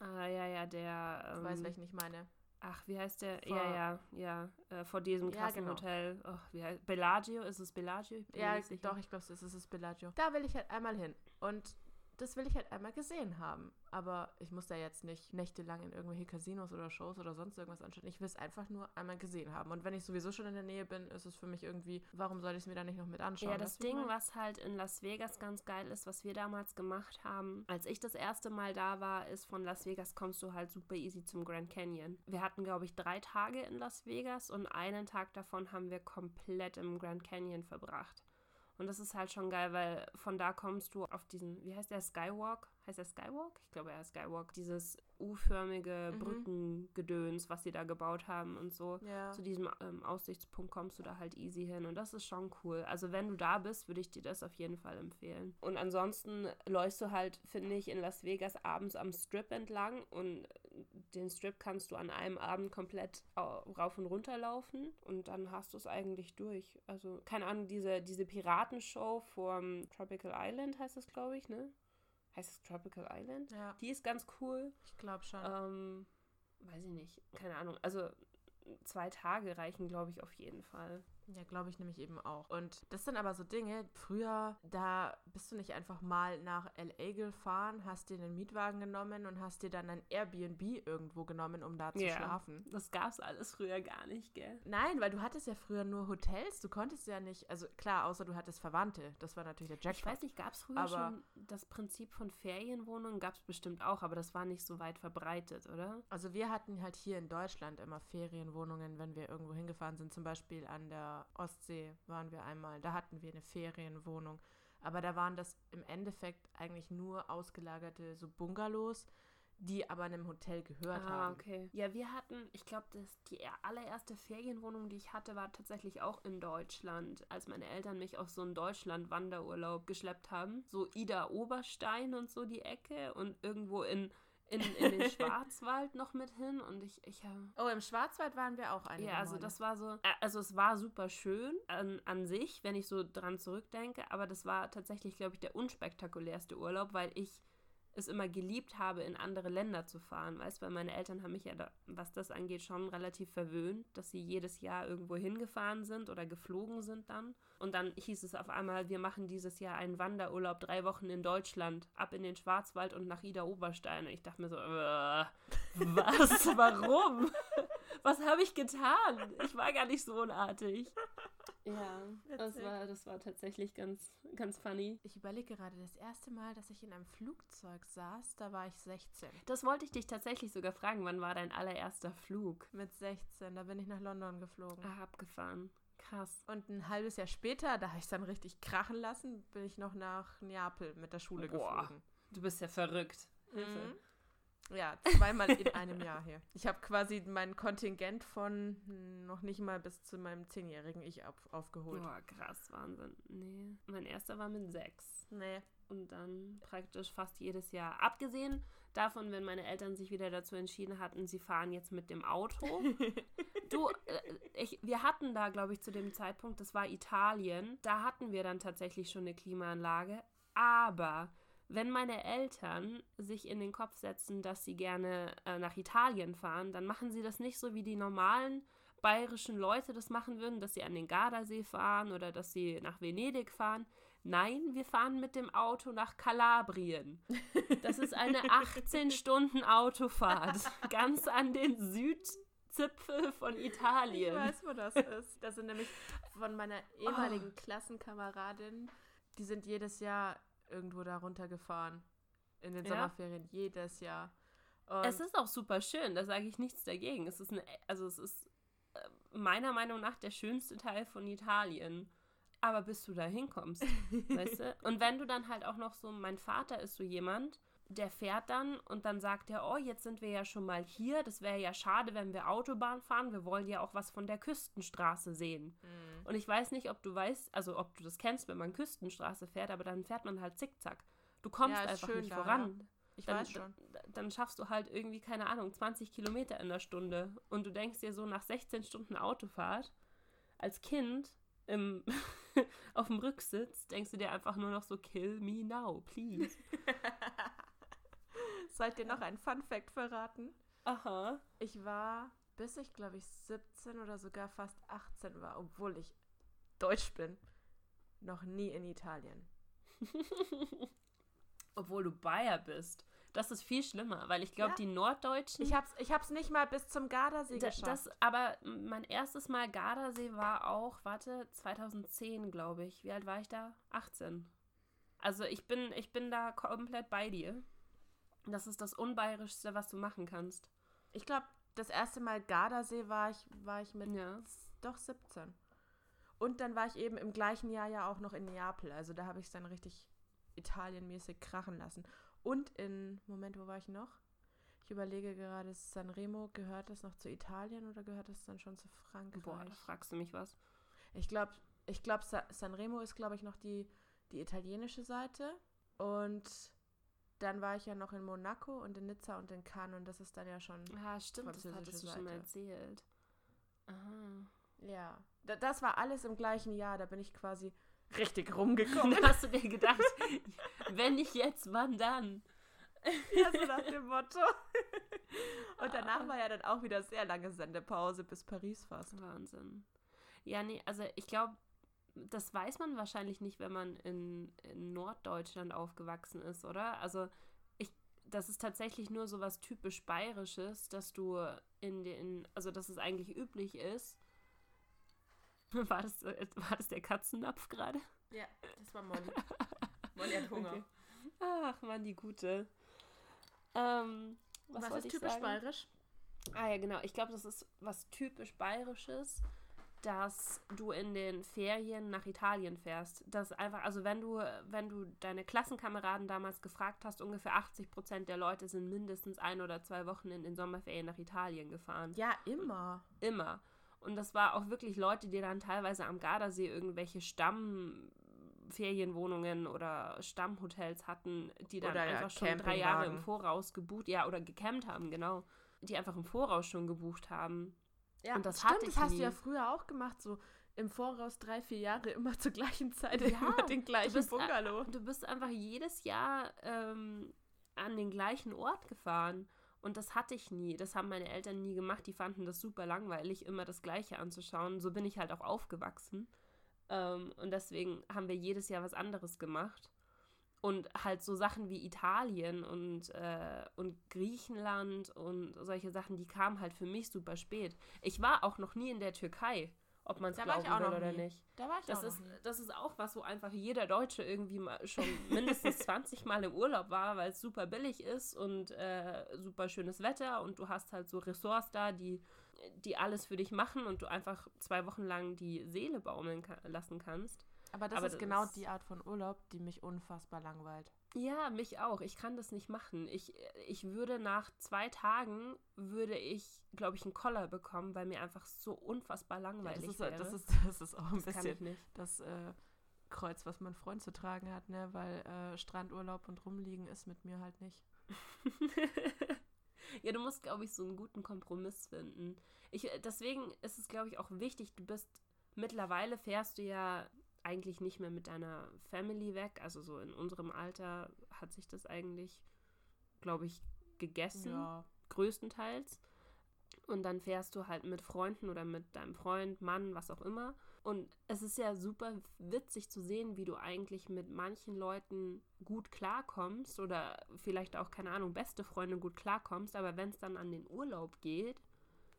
Ah, ja, ja, der. Ähm, du weißt, welchen ich meine. Ach, wie heißt der? Vor, ja, ja, ja. Äh, vor diesem krassen ja, genau. Hotel. Oh, wie heißt Bellagio? Ist es Bellagio? ja, doch, ich glaube, es ist, es ist Bellagio. Da will ich halt einmal hin. Und das will ich halt einmal gesehen haben. Aber ich muss da jetzt nicht nächtelang in irgendwelche Casinos oder Shows oder sonst irgendwas anschauen. Ich will es einfach nur einmal gesehen haben. Und wenn ich sowieso schon in der Nähe bin, ist es für mich irgendwie, warum soll ich es mir da nicht noch mit anschauen? Ja, das Ding, was halt in Las Vegas ganz geil ist, was wir damals gemacht haben, als ich das erste Mal da war, ist von Las Vegas kommst du halt super easy zum Grand Canyon. Wir hatten, glaube ich, drei Tage in Las Vegas und einen Tag davon haben wir komplett im Grand Canyon verbracht. Und das ist halt schon geil, weil von da kommst du auf diesen, wie heißt der, Skywalk? Heißt der Skywalk? Ich glaube, er ist Skywalk. Dieses U-förmige mhm. Brückengedöns, was sie da gebaut haben und so. Ja. Zu diesem ähm, Aussichtspunkt kommst du da halt easy hin. Und das ist schon cool. Also wenn du da bist, würde ich dir das auf jeden Fall empfehlen. Und ansonsten läufst du halt, finde ich, in Las Vegas abends am Strip entlang und den Strip kannst du an einem Abend komplett rauf und runter laufen und dann hast du es eigentlich durch. Also, keine Ahnung, diese, diese Piratenshow vom Tropical Island heißt es, glaube ich, ne? Heißt es Tropical Island? Ja. Die ist ganz cool. Ich glaube schon. Ähm, weiß ich nicht. Keine Ahnung. Also, zwei Tage reichen, glaube ich, auf jeden Fall. Ja, glaube ich nämlich eben auch. Und das sind aber so Dinge, früher, da bist du nicht einfach mal nach LA gefahren, hast dir einen Mietwagen genommen und hast dir dann ein Airbnb irgendwo genommen, um da zu ja, schlafen. Das gab es alles früher gar nicht, gell? Nein, weil du hattest ja früher nur Hotels, du konntest ja nicht, also klar, außer du hattest Verwandte, das war natürlich der Jackpot. Ich weiß nicht, gab es früher aber schon das Prinzip von Ferienwohnungen? Gab es bestimmt auch, aber das war nicht so weit verbreitet, oder? Also wir hatten halt hier in Deutschland immer Ferienwohnungen, wenn wir irgendwo hingefahren sind, zum Beispiel an der Ostsee waren wir einmal. Da hatten wir eine Ferienwohnung. Aber da waren das im Endeffekt eigentlich nur ausgelagerte so Bungalows, die aber einem Hotel gehört ah, haben. okay. Ja, wir hatten, ich glaube, die allererste Ferienwohnung, die ich hatte, war tatsächlich auch in Deutschland, als meine Eltern mich auf so einen Deutschland-Wanderurlaub geschleppt haben. So Ida Oberstein und so die Ecke und irgendwo in in, in den <laughs> Schwarzwald noch mit hin und ich, ich habe. Oh, im Schwarzwald waren wir auch einige Ja, also Male. das war so, äh, also es war super schön an, an sich, wenn ich so dran zurückdenke, aber das war tatsächlich, glaube ich, der unspektakulärste Urlaub, weil ich es immer geliebt habe, in andere Länder zu fahren, weißt, weil meine Eltern haben mich ja, da, was das angeht, schon relativ verwöhnt, dass sie jedes Jahr irgendwo hingefahren sind oder geflogen sind dann. Und dann hieß es auf einmal, wir machen dieses Jahr einen Wanderurlaub, drei Wochen in Deutschland, ab in den Schwarzwald und nach Ida Oberstein. Und ich dachte mir so, äh, was, <laughs> warum? was habe ich getan? Ich war gar nicht so unartig. Ja, das war, das war tatsächlich ganz, ganz funny. Ich überlege gerade, das erste Mal, dass ich in einem Flugzeug saß, da war ich 16. Das wollte ich dich tatsächlich sogar fragen. Wann war dein allererster Flug? Mit 16, da bin ich nach London geflogen. Ah, abgefahren. Krass. Und ein halbes Jahr später, da habe ich es dann richtig krachen lassen, bin ich noch nach Neapel mit der Schule Boah, geflogen. Du bist ja verrückt. Mhm. Ja, zweimal in einem Jahr hier. Ich habe quasi mein Kontingent von noch nicht mal bis zu meinem zehnjährigen Ich auf, aufgeholt. Boah, krass, Wahnsinn. Nee. Mein erster war mit sechs. Nee. Und dann praktisch fast jedes Jahr. Abgesehen davon, wenn meine Eltern sich wieder dazu entschieden hatten, sie fahren jetzt mit dem Auto. <laughs> du, äh, ich, wir hatten da, glaube ich, zu dem Zeitpunkt, das war Italien, da hatten wir dann tatsächlich schon eine Klimaanlage. Aber wenn meine Eltern sich in den Kopf setzen, dass sie gerne äh, nach Italien fahren, dann machen sie das nicht so wie die normalen bayerischen Leute das machen würden, dass sie an den Gardasee fahren oder dass sie nach Venedig fahren. Nein, wir fahren mit dem Auto nach Kalabrien. Das ist eine <laughs> 18 Stunden Autofahrt, ganz an den Südzipfel von Italien. Ich weiß, wo das ist. Das sind nämlich von meiner ehemaligen oh. Klassenkameradin. Die sind jedes Jahr irgendwo da runtergefahren. In den ja. Sommerferien, jedes Jahr. Und es ist auch super schön, da sage ich nichts dagegen. Es ist eine, also es ist äh, meiner Meinung nach der schönste Teil von Italien. Aber bis du da hinkommst, <laughs> weißt du? Und wenn du dann halt auch noch so, mein Vater ist so jemand, der fährt dann und dann sagt er, oh, jetzt sind wir ja schon mal hier. Das wäre ja schade, wenn wir Autobahn fahren. Wir wollen ja auch was von der Küstenstraße sehen. Mhm. Und ich weiß nicht, ob du weißt, also ob du das kennst, wenn man Küstenstraße fährt, aber dann fährt man halt zickzack. Du kommst ja, einfach nicht da, voran. Ja. Ich dann, weiß schon. Dann schaffst du halt irgendwie, keine Ahnung, 20 Kilometer in der Stunde. Und du denkst dir so nach 16 Stunden Autofahrt, als Kind im, <laughs> auf dem Rücksitz, denkst du dir einfach nur noch so, kill me now, please. <laughs> Sollt ihr noch ein Fun Fact verraten? Aha. Ich war, bis ich glaube ich 17 oder sogar fast 18 war, obwohl ich Deutsch bin, noch nie in Italien. <laughs> obwohl du Bayer bist. Das ist viel schlimmer, weil ich glaube, ja. die Norddeutschen. Ich hab's, ich hab's nicht mal bis zum Gardasee geschafft. Das, aber mein erstes Mal Gardasee war auch, warte, 2010, glaube ich. Wie alt war ich da? 18. Also ich bin, ich bin da komplett bei dir. Das ist das Unbayerischste, was du machen kannst. Ich glaube, das erste Mal Gardasee war ich, war ich mit ja. doch 17. Und dann war ich eben im gleichen Jahr ja auch noch in Neapel. Also da habe ich es dann richtig italienmäßig krachen lassen. Und in, Moment, wo war ich noch? Ich überlege gerade, Sanremo, gehört das noch zu Italien oder gehört das dann schon zu Frankreich? Boah, da fragst du mich was. Ich glaube, ich glaub, Sanremo ist, glaube ich, noch die, die italienische Seite. Und dann war ich ja noch in Monaco und in Nizza und in Cannes und das ist dann ja schon. Ah, stimmt, das hattest du Seite. schon erzählt. Aha. Ja, das war alles im gleichen Jahr, da bin ich quasi richtig rumgekommen. <laughs> Da hast du dir gedacht, <laughs> wenn nicht jetzt, wann dann? Ja, so nach dem Motto. <laughs> Und danach ah. war ja dann auch wieder sehr lange Sendepause bis Paris fast. Wahnsinn. Ja, nee, also ich glaube, das weiß man wahrscheinlich nicht, wenn man in, in, Norddeutschland aufgewachsen ist, oder? Also ich, das ist tatsächlich nur so was typisch Bayerisches, dass du in den, also dass es eigentlich üblich ist. <laughs> War das, war das der Katzennapf gerade? Ja, das war Molly. Molly hat Hunger. Okay. Ach man, die gute. Ähm, was, was ist typisch sagen? bayerisch? Ah ja, genau. Ich glaube, das ist was typisch bayerisches dass du in den Ferien nach Italien fährst. Das einfach, also wenn du, wenn du deine Klassenkameraden damals gefragt hast, ungefähr 80 Prozent der Leute sind mindestens ein oder zwei Wochen in den Sommerferien nach Italien gefahren. Ja, immer. Immer. Und das war auch wirklich Leute, die dann teilweise am Gardasee irgendwelche Stammferienwohnungen oder Stammhotels hatten, die dann oder einfach schon drei Jahre im Voraus gebucht, ja, oder gecampt haben, genau. Die einfach im Voraus schon gebucht haben. Ja, und das stimmt, das hast nie. du ja früher auch gemacht, so im Voraus drei, vier Jahre immer zur gleichen Zeit ja, immer den gleichen du bist, Bungalow. Du bist einfach jedes Jahr ähm, an den gleichen Ort gefahren. Und das hatte ich nie. Das haben meine Eltern nie gemacht. Die fanden das super langweilig, immer das Gleiche anzuschauen. So bin ich halt auch aufgewachsen. Ähm, und deswegen haben wir jedes Jahr was anderes gemacht. Und halt so Sachen wie Italien und, äh, und Griechenland und solche Sachen, die kamen halt für mich super spät. Ich war auch noch nie in der Türkei. ob man es glauben will oder nie. nicht. Da war ich Das auch ist, noch nie. das ist auch was, wo einfach jeder Deutsche irgendwie mal schon mindestens <laughs> 20 Mal im Urlaub war, weil es super billig ist und äh, super schönes Wetter und du hast halt so Ressorts da, die, die alles für dich machen und du einfach zwei Wochen lang die Seele baumeln ka lassen kannst. Aber das aber ist das genau ist- die Art von Urlaub, die mich unfassbar langweilt. Ja, mich auch. Ich kann das nicht machen. Ich, ich würde nach zwei Tagen, würde ich, glaube ich, einen Koller bekommen, weil mir einfach so unfassbar Ja, langweilig das, ist, wäre. das, ist, <laughs> das ist auch ein Das bisschen nicht. das äh, Kreuz, was mein Freund zu tragen hat, ne? Weil äh, Strandurlaub und rumliegen ist mit mir halt nicht. <laughs> ja, du musst, glaube ich, so einen guten Kompromiss finden. Ich, deswegen ist es, glaube ich, auch wichtig, du bist, mittlerweile fährst du ja eigentlich nicht mehr mit deiner Family weg. Also so in unserem Alter hat sich das eigentlich, glaube ich, gegessen, Ja. größtenteils. Und dann fährst du halt mit Freunden oder mit deinem Freund, Mann, was auch immer. Und es ist ja super witzig zu sehen, wie du eigentlich mit manchen Leuten gut klarkommst oder vielleicht auch, keine Ahnung, beste Freunde gut klarkommst. Aber wenn es dann an den Urlaub geht,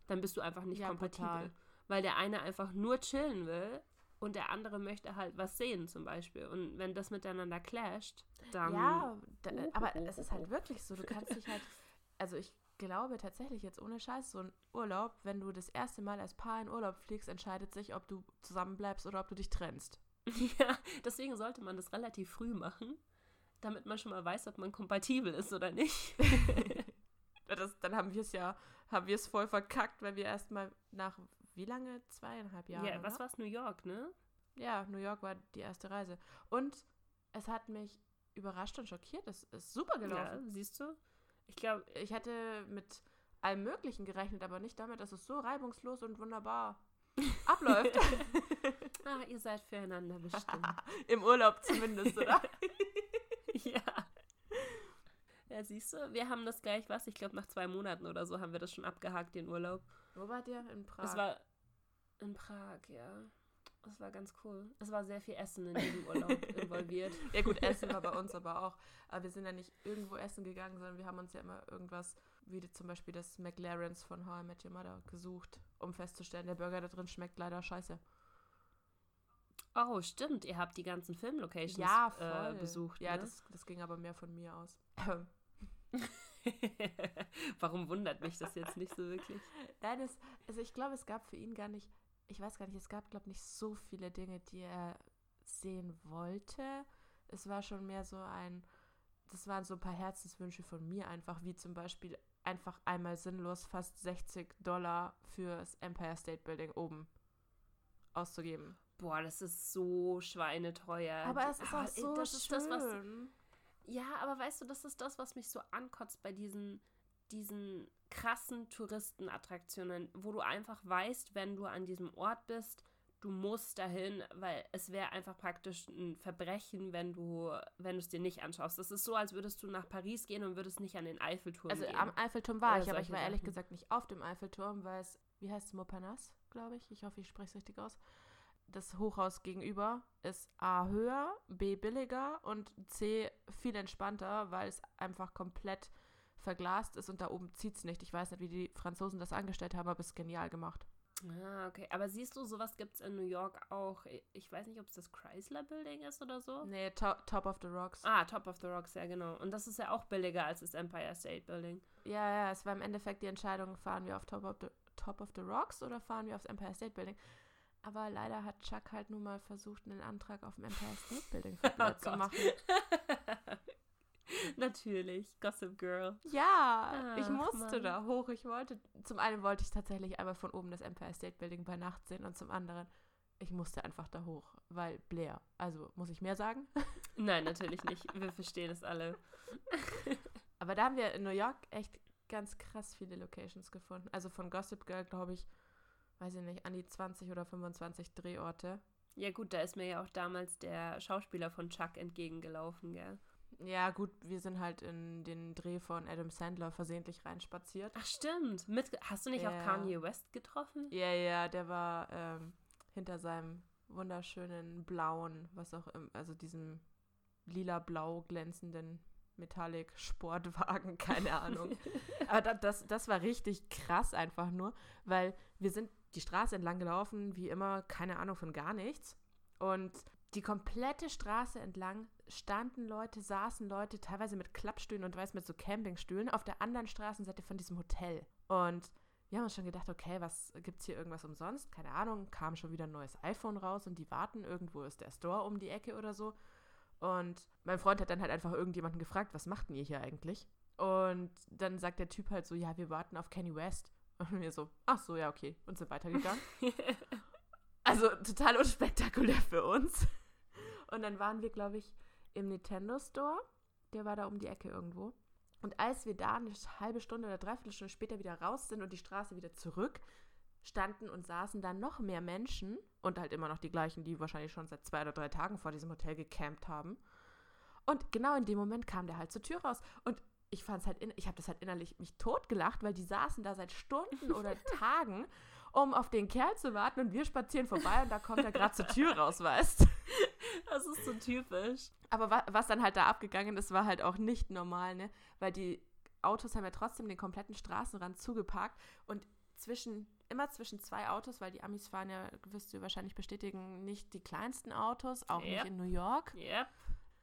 dann bist du einfach nicht Ja, kompatibel. brutal. Weil der eine einfach nur chillen will und der andere möchte halt was sehen zum Beispiel. Und wenn das miteinander clasht, dann... Ja, da, Oh, aber oh, es ist oh, halt oh. wirklich so. Du kannst dich halt, <laughs> also ich glaube tatsächlich jetzt ohne Scheiß, so ein Urlaub, wenn du das erste Mal als Paar in Urlaub fliegst, entscheidet sich, ob du zusammenbleibst oder ob du dich trennst. <laughs> Ja, deswegen sollte man das relativ früh machen, damit man schon mal weiß, ob man kompatibel ist oder nicht. <laughs> Das, dann haben wir es ja, haben wir es voll verkackt, weil wir erstmal nach wie lange? Zweieinhalb Jahren. ja, was oder? war's New York, ne? Ja, New York war die erste Reise. Und es hat mich überrascht und schockiert. Es ist super Ja, gelaufen. siehst du? Ich glaube, Ich hätte mit allem Möglichen gerechnet, aber nicht damit, dass es so reibungslos und wunderbar <laughs> abläuft. ah, ihr seid füreinander bestimmt. <laughs> Im Urlaub zumindest, oder? <laughs> ja. Ja, siehst du, wir haben das gleich, was? Ich glaube, nach zwei Monaten oder so haben wir das schon abgehakt, den Urlaub. Wo wart ihr? In Prag. Es war in Prag, ja. Das war ganz cool. Es war sehr viel Essen in diesem Urlaub <laughs> involviert. ja gut, Essen war bei uns aber auch. Aber wir sind ja nicht irgendwo essen gegangen, sondern wir haben uns ja immer irgendwas, wie zum Beispiel das McLaren's von How I Met Your Mother, gesucht, um festzustellen, der Burger da drin schmeckt leider scheiße. Oh, stimmt. Ihr habt die ganzen Filmlocations Ja, äh, besucht. Ja, ne? das, das ging aber mehr von mir aus. <laughs> Warum wundert mich das jetzt nicht so wirklich? Nein, es, also ich glaube, es gab für ihn gar nicht, ich weiß gar nicht, es gab, glaube ich, nicht so viele Dinge, die er sehen wollte. Es war schon mehr so ein, das waren so ein paar Herzenswünsche von mir einfach, wie zum Beispiel einfach einmal sinnlos fast 60 Dollar fürs Empire State Building oben auszugeben. Boah, das ist so schweineteuer. Aber es ist ah, auch so das ist schön. das, was Ja, aber weißt du, das ist das, was mich so ankotzt bei diesen, diesen krassen Touristenattraktionen, wo du einfach weißt, wenn du an diesem Ort bist, du musst dahin, weil es wäre einfach praktisch ein Verbrechen, wenn du, wenn du es dir nicht anschaust. Das ist so, als würdest du nach Paris gehen und würdest nicht an den Eiffelturm also gehen. am Eiffelturm war Oder ich, aber ich war ehrlich Sachen. gesagt nicht auf dem Eiffelturm, weil es, wie heißt es, Montparnasse, glaube ich. Ich hoffe, ich spreche es richtig aus. Das Hochhaus gegenüber ist A höher, B billiger und C viel entspannter, weil es einfach komplett verglast ist und da oben zieht es nicht. Ich weiß nicht, wie die Franzosen das angestellt haben, aber es ist genial gemacht. Ah, okay. Aber siehst du, sowas gibt es in New York auch. Ich weiß nicht, ob es das Chrysler Building ist oder so. Nee, to Top of the Rocks. Ah, Top of the Rocks, ja genau. Und das ist ja auch billiger als das Empire State Building. Ja, ja, es war im Endeffekt die Entscheidung, fahren wir auf Top of the, Top of the Rocks oder fahren wir aufs Empire State Building. Aber leider hat Chuck halt nun mal versucht, einen Antrag auf dem Empire State Building <laughs> Oh zu machen. <laughs> <laughs> Natürlich, Gossip Girl. Ja, ich Ach, musste Mann. da hoch. Ich wollte, zum einen wollte ich tatsächlich einmal von oben das Empire State Building bei Nacht sehen und zum anderen, ich musste einfach da hoch, weil Blair. Also, muss ich mehr sagen? <laughs> Nein, natürlich nicht. Wir verstehen es alle. <laughs> Aber da haben wir in New York echt ganz krass viele Locations gefunden. Also von Gossip Girl, glaube ich, weiß ich nicht, an die 20 oder 25 Drehorte. Ja gut, da ist mir ja auch damals der Schauspieler von Chuck entgegengelaufen, gell? Ja, gut, wir sind halt in den Dreh von Adam Sandler versehentlich reinspaziert. Ach stimmt. Mit, hast du nicht Ja. auch Kanye West getroffen? Ja, ja, der war ähm, hinter seinem wunderschönen blauen, was auch immer, also diesem lila-blau glänzenden Metallic-Sportwagen, <laughs> keine Ahnung. <laughs> Aber da, das, das war richtig krass einfach nur, weil wir sind die Straße entlang gelaufen, wie immer, keine Ahnung von gar nichts. Und die komplette Straße entlang standen Leute, saßen Leute, teilweise mit Klappstühlen und weiß mit so Campingstühlen, auf der anderen Straßenseite von diesem Hotel. Und wir haben uns schon gedacht, okay, was gibt's hier irgendwas umsonst? Keine Ahnung, kam schon wieder ein neues iPhone raus und die warten, irgendwo ist der Store um die Ecke oder so. Und mein Freund hat dann halt einfach irgendjemanden gefragt, was macht denn ihr hier eigentlich? Und dann sagt der Typ halt so, ja, wir warten auf Kenny West. <laughs> Und wir so, ach so, ja, okay. Und sind weitergegangen. <laughs> also total unspektakulär für uns. Und dann waren wir, glaube ich, im Nintendo Store. Der war da um die Ecke irgendwo. Und als wir da eine halbe Stunde oder dreiviertel Stunde später wieder raus sind und die Straße wieder zurück, standen und saßen da noch mehr Menschen und halt immer noch die gleichen, die wahrscheinlich schon seit zwei oder drei Tagen vor diesem Hotel gecampt haben. Und genau in dem Moment kam der halt zur Tür raus. Und ich fand's halt, ich habe das halt innerlich mich totgelacht, weil die saßen da seit Stunden oder <laughs> Tagen, um auf den Kerl zu warten und wir spazieren vorbei und da kommt er gerade zur Tür raus, weißt Das ist so typisch. Aber wa was dann halt da abgegangen ist, war halt auch nicht normal, ne? Weil die Autos haben ja trotzdem den kompletten Straßenrand zugeparkt und zwischen immer zwischen zwei Autos, weil die Amis fahren ja, wirst du wahrscheinlich bestätigen, nicht die kleinsten Autos, auch yep. nicht in New York. Yep.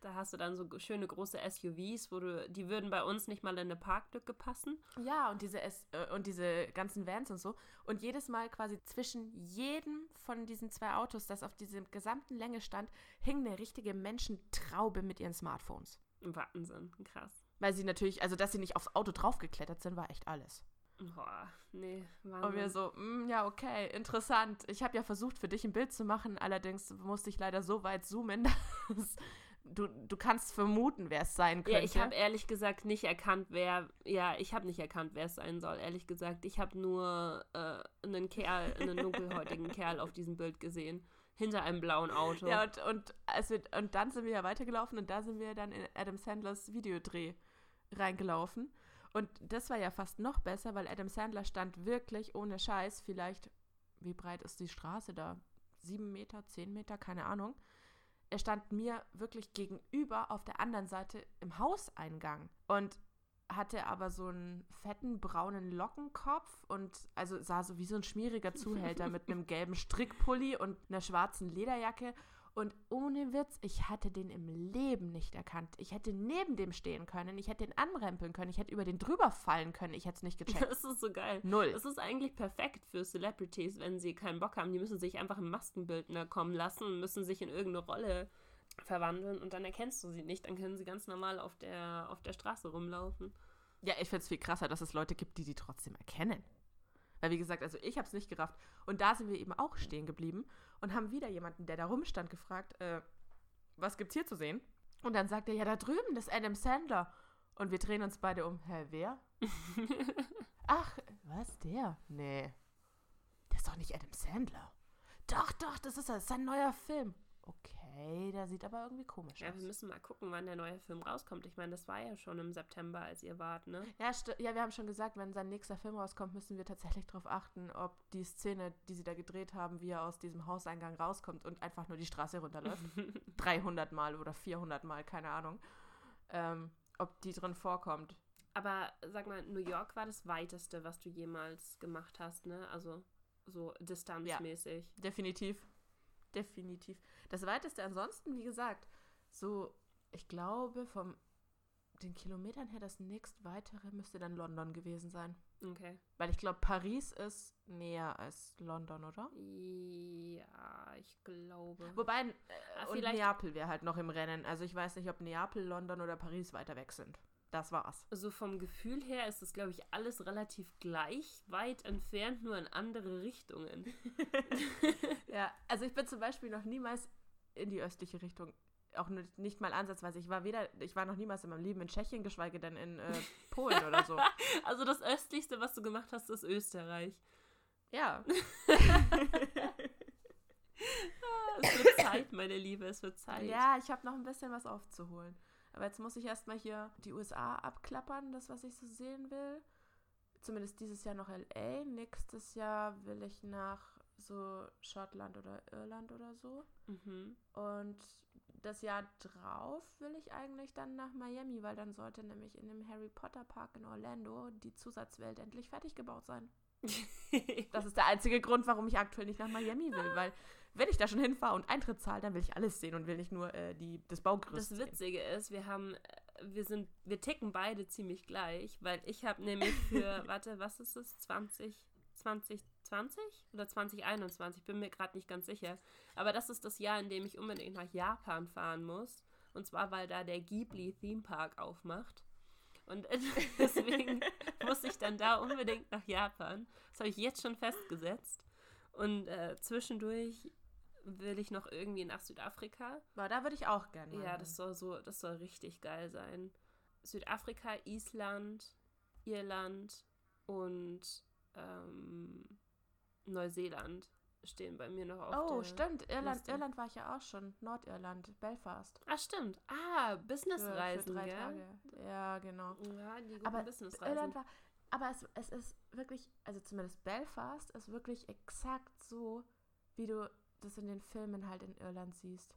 Da hast du dann so schöne große SUVs, wo du, die würden bei uns nicht mal in eine Parklücke passen. Ja, und diese S äh, und diese ganzen Vans und so. Und jedes Mal quasi zwischen jedem von diesen zwei Autos, das auf dieser gesamten Länge stand, hing eine richtige Menschentraube mit ihren Smartphones. Wahnsinn, krass. Weil sie natürlich, also dass sie nicht aufs Auto draufgeklettert sind, war echt alles. Boah, nee, Wahnsinn. Und wir so, mm, ja, okay, interessant. Ich habe ja versucht, für dich ein Bild zu machen, allerdings musste ich leider so weit zoomen, <laughs> dass du, du kannst vermuten, wer es sein könnte. Ja, ich habe ehrlich gesagt nicht erkannt, wer. Ja, ich habe nicht erkannt, wer es sein soll. Ehrlich gesagt, ich habe nur äh, einen Kerl, einen dunkelhäutigen <laughs> Kerl auf diesem Bild gesehen. Hinter einem blauen Auto. Ja, und, und, als wir, und dann sind wir ja weitergelaufen und da sind wir dann in Adam Sandlers Videodreh reingelaufen. Und das war ja fast noch besser, weil Adam Sandler stand wirklich ohne Scheiß, vielleicht, wie breit ist die Straße da? Sieben Meter, zehn Meter, keine Ahnung er stand mir wirklich gegenüber auf der anderen Seite im Hauseingang und hatte aber so einen fetten braunen Lockenkopf und also sah so wie so ein schmieriger Zuhälter mit einem gelben Strickpulli und einer schwarzen Lederjacke und ohne Witz, ich hatte den im Leben nicht erkannt. Ich hätte neben dem stehen können, ich hätte den anrempeln können, ich hätte über den drüber fallen können, ich hätte es nicht <laughs> gecheckt. Das ist so geil. Null. Das ist eigentlich perfekt für Celebrities, wenn sie keinen Bock haben. Die müssen sich einfach einen Maskenbildner kommen lassen und müssen sich in irgendeine Rolle verwandeln und dann erkennst du sie nicht. Dann können sie ganz normal auf der, auf der Straße rumlaufen. Ja, ich finde es viel krasser, dass es Leute gibt, die die trotzdem erkennen. Weil wie gesagt, also ich habe es nicht gerafft. Und da sind wir eben auch stehen geblieben und haben wieder jemanden, der da rumstand, gefragt, äh, was gibt's hier zu sehen? Und dann sagt er, ja, da drüben, das ist Adam Sandler. Und wir drehen uns beide um. Hä, wer? <laughs> Ach, was, der? Nee. Der ist doch nicht Adam Sandler. Doch, doch, das ist, das ist ein neuer Film. Okay okay, der sieht aber irgendwie komisch ja, aus. Ja, wir müssen mal gucken, wann der neue Film rauskommt. Ich meine, das war ja schon im September, als ihr wart, ne? Ja, ja, wir haben schon gesagt, wenn sein nächster Film rauskommt, müssen wir tatsächlich darauf achten, ob die Szene, die sie da gedreht haben, wie er aus diesem Hauseingang rauskommt und einfach nur die Straße runterläuft. <laughs> 300 Mal oder 400 Mal, keine Ahnung. Ähm, ob die drin vorkommt. Aber sag mal, New York war das weiteste, was du jemals gemacht hast, ne? Also so distanzmäßig. Ja, definitiv definitiv. Das weiteste ansonsten, wie gesagt, so, ich glaube, vom den Kilometern her, das nächst weitere müsste dann London gewesen sein. Okay. Weil ich glaube, Paris ist näher als London, oder? Ja, ich glaube. Wobei, äh, ah, und Neapel wäre halt noch im Rennen. Also ich weiß nicht, ob Neapel, London oder Paris weiter weg sind. Das war's. So vom Gefühl her ist es, glaube ich, alles relativ gleich weit entfernt, nur in andere Richtungen. <laughs> ja, also ich bin zum Beispiel noch niemals in die östliche Richtung auch nicht mal ansatzweise. Ich war weder, ich war noch niemals in meinem Leben in Tschechien, geschweige denn in äh, <laughs> Polen oder so. Also das östlichste, was du gemacht hast, ist Österreich. Ja. <laughs> es wird Zeit, meine Liebe, es wird Zeit. Ja, ich habe noch ein bisschen was aufzuholen. Aber jetzt muss ich erstmal hier die USA abklappern, das, was ich so sehen will. Zumindest dieses Jahr noch LA. Nächstes Jahr will ich nach so Schottland oder Irland oder so. Mhm. Und das Jahr drauf will ich eigentlich dann nach Miami, weil dann sollte nämlich in dem Harry Potter Park in Orlando die Zusatzwelt endlich fertig gebaut sein. <laughs> das ist der einzige Grund, warum ich aktuell nicht nach Miami will, weil wenn ich da schon hinfahre und Eintritt zahle, dann will ich alles sehen und will nicht nur äh, die, das Baugerüst Das Witzige sehen. ist, wir haben, äh, wir sind, wir ticken beide ziemlich gleich, weil ich habe nämlich für, <laughs> warte, was ist es, 20, 2020 oder 2021, bin mir gerade nicht ganz sicher. Aber das ist das Jahr, in dem ich unbedingt nach Japan fahren muss. Und zwar, weil da der Ghibli Theme Park aufmacht. Und <laughs> deswegen <laughs> muss ich dann da unbedingt nach Japan. Das habe ich jetzt schon festgesetzt. Und äh, zwischendurch will ich noch irgendwie nach Südafrika. Aber da würde ich auch gerne. Ja, das soll so, das soll richtig geil sein. Südafrika, Island, Irland und ähm, Neuseeland stehen bei mir noch auf Oh, stimmt. Irland, Irland war ich ja auch schon. Nordirland, Belfast. Ah, stimmt. Ah, Businessreisen, für, für drei gell? Tage. Ja, genau. Ja, die guten aber Businessreisen. Irland war, aber es, es ist wirklich, also zumindest Belfast ist wirklich exakt so, wie du das in den Filmen halt in Irland siehst.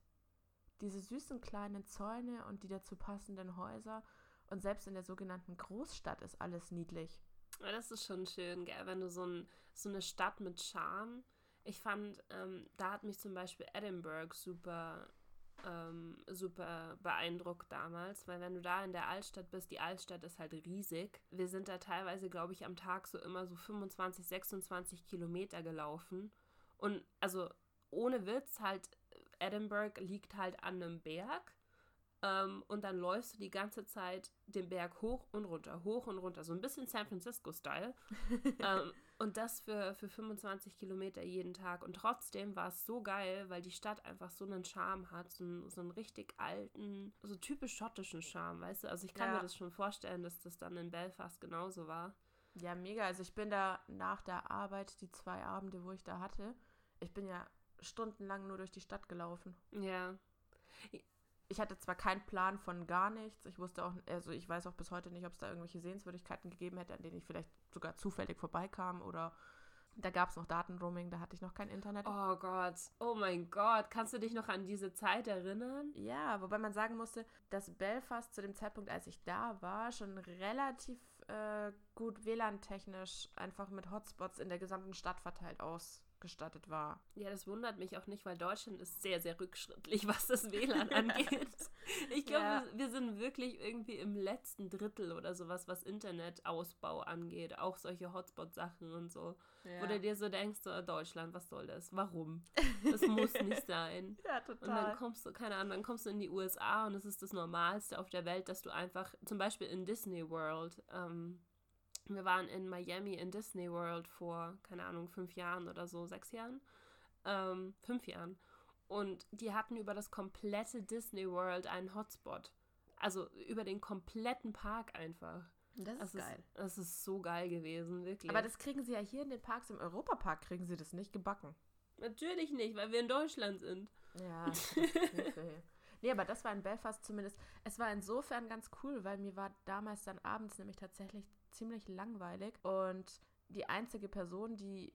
Diese süßen kleinen Zäune und die dazu passenden Häuser. Und selbst in der sogenannten Großstadt ist alles niedlich. Ja, das ist schon schön, gell? wenn du so, ein, so eine Stadt mit Charme ich fand, ähm, da hat mich zum Beispiel Edinburgh super, ähm, super beeindruckt damals, weil wenn du da in der Altstadt bist, die Altstadt ist halt riesig. Wir sind da teilweise, glaube ich, am Tag so immer so 25, 26 Kilometer gelaufen. Und also ohne Witz, halt, Edinburgh liegt halt an einem Berg. Ähm, und dann läufst du die ganze Zeit den Berg hoch und runter, hoch und runter. So ein bisschen San Francisco-Style. <laughs> ähm, und das für, für 25 Kilometer jeden Tag. Und trotzdem war es so geil, weil die Stadt einfach so einen Charme hat, so einen, so einen richtig alten, so typisch schottischen Charme, weißt du? Also ich kann ja. mir das schon vorstellen, dass das dann in Belfast genauso war. Ja, mega. Also ich bin da nach der Arbeit, die zwei Abende, wo ich da hatte, ich bin ja stundenlang nur durch die Stadt gelaufen. Ja ich hatte zwar keinen Plan von gar nichts, ich wusste auch, also ich weiß auch bis heute nicht, ob es da irgendwelche Sehenswürdigkeiten gegeben hätte, an denen ich vielleicht sogar zufällig vorbeikam oder da gab es noch Datenroaming, da hatte ich noch kein Internet. Oh Gott, oh mein Gott, kannst du dich noch an diese Zeit erinnern? Ja, wobei man sagen musste, dass Belfast zu dem Zeitpunkt, als ich da war, schon relativ äh, gut WLAN-technisch einfach mit Hotspots in der gesamten Stadt verteilt aus ausgestattet war. Ja, das wundert mich auch nicht, weil Deutschland ist sehr, sehr rückschrittlich, <laughs> was das WLAN <laughs> angeht. Ich glaube, ja. wir, wir, sind wirklich irgendwie im letzten Drittel oder sowas, was Internetausbau angeht. Auch solche Hotspot-Sachen und so. Ja. Wo du dir so denkst, so, Deutschland, was soll das? Warum? Das muss nicht <laughs> sein. Ja, total. Und dann kommst du, keine Ahnung, dann kommst du in die USA und es ist das Normalste auf der Welt, dass du einfach, zum Beispiel in Disney World, ähm, wir waren in Miami in Disney World vor, keine Ahnung, fünf Jahren oder so, sechs Jahren. Ähm, fünf Jahren. Und die hatten über das komplette Disney World einen Hotspot. Also über den kompletten Park einfach. Das ist das geil. Ist, das ist so geil gewesen, wirklich. Aber das kriegen sie ja hier in den Parks, im Europapark kriegen sie das nicht gebacken. Natürlich nicht, weil wir in Deutschland sind. Ja, <laughs> Nee, aber das war in Belfast zumindest. Es war insofern ganz cool, weil mir war damals dann abends nämlich tatsächlich ziemlich langweilig. Und die einzige Person, die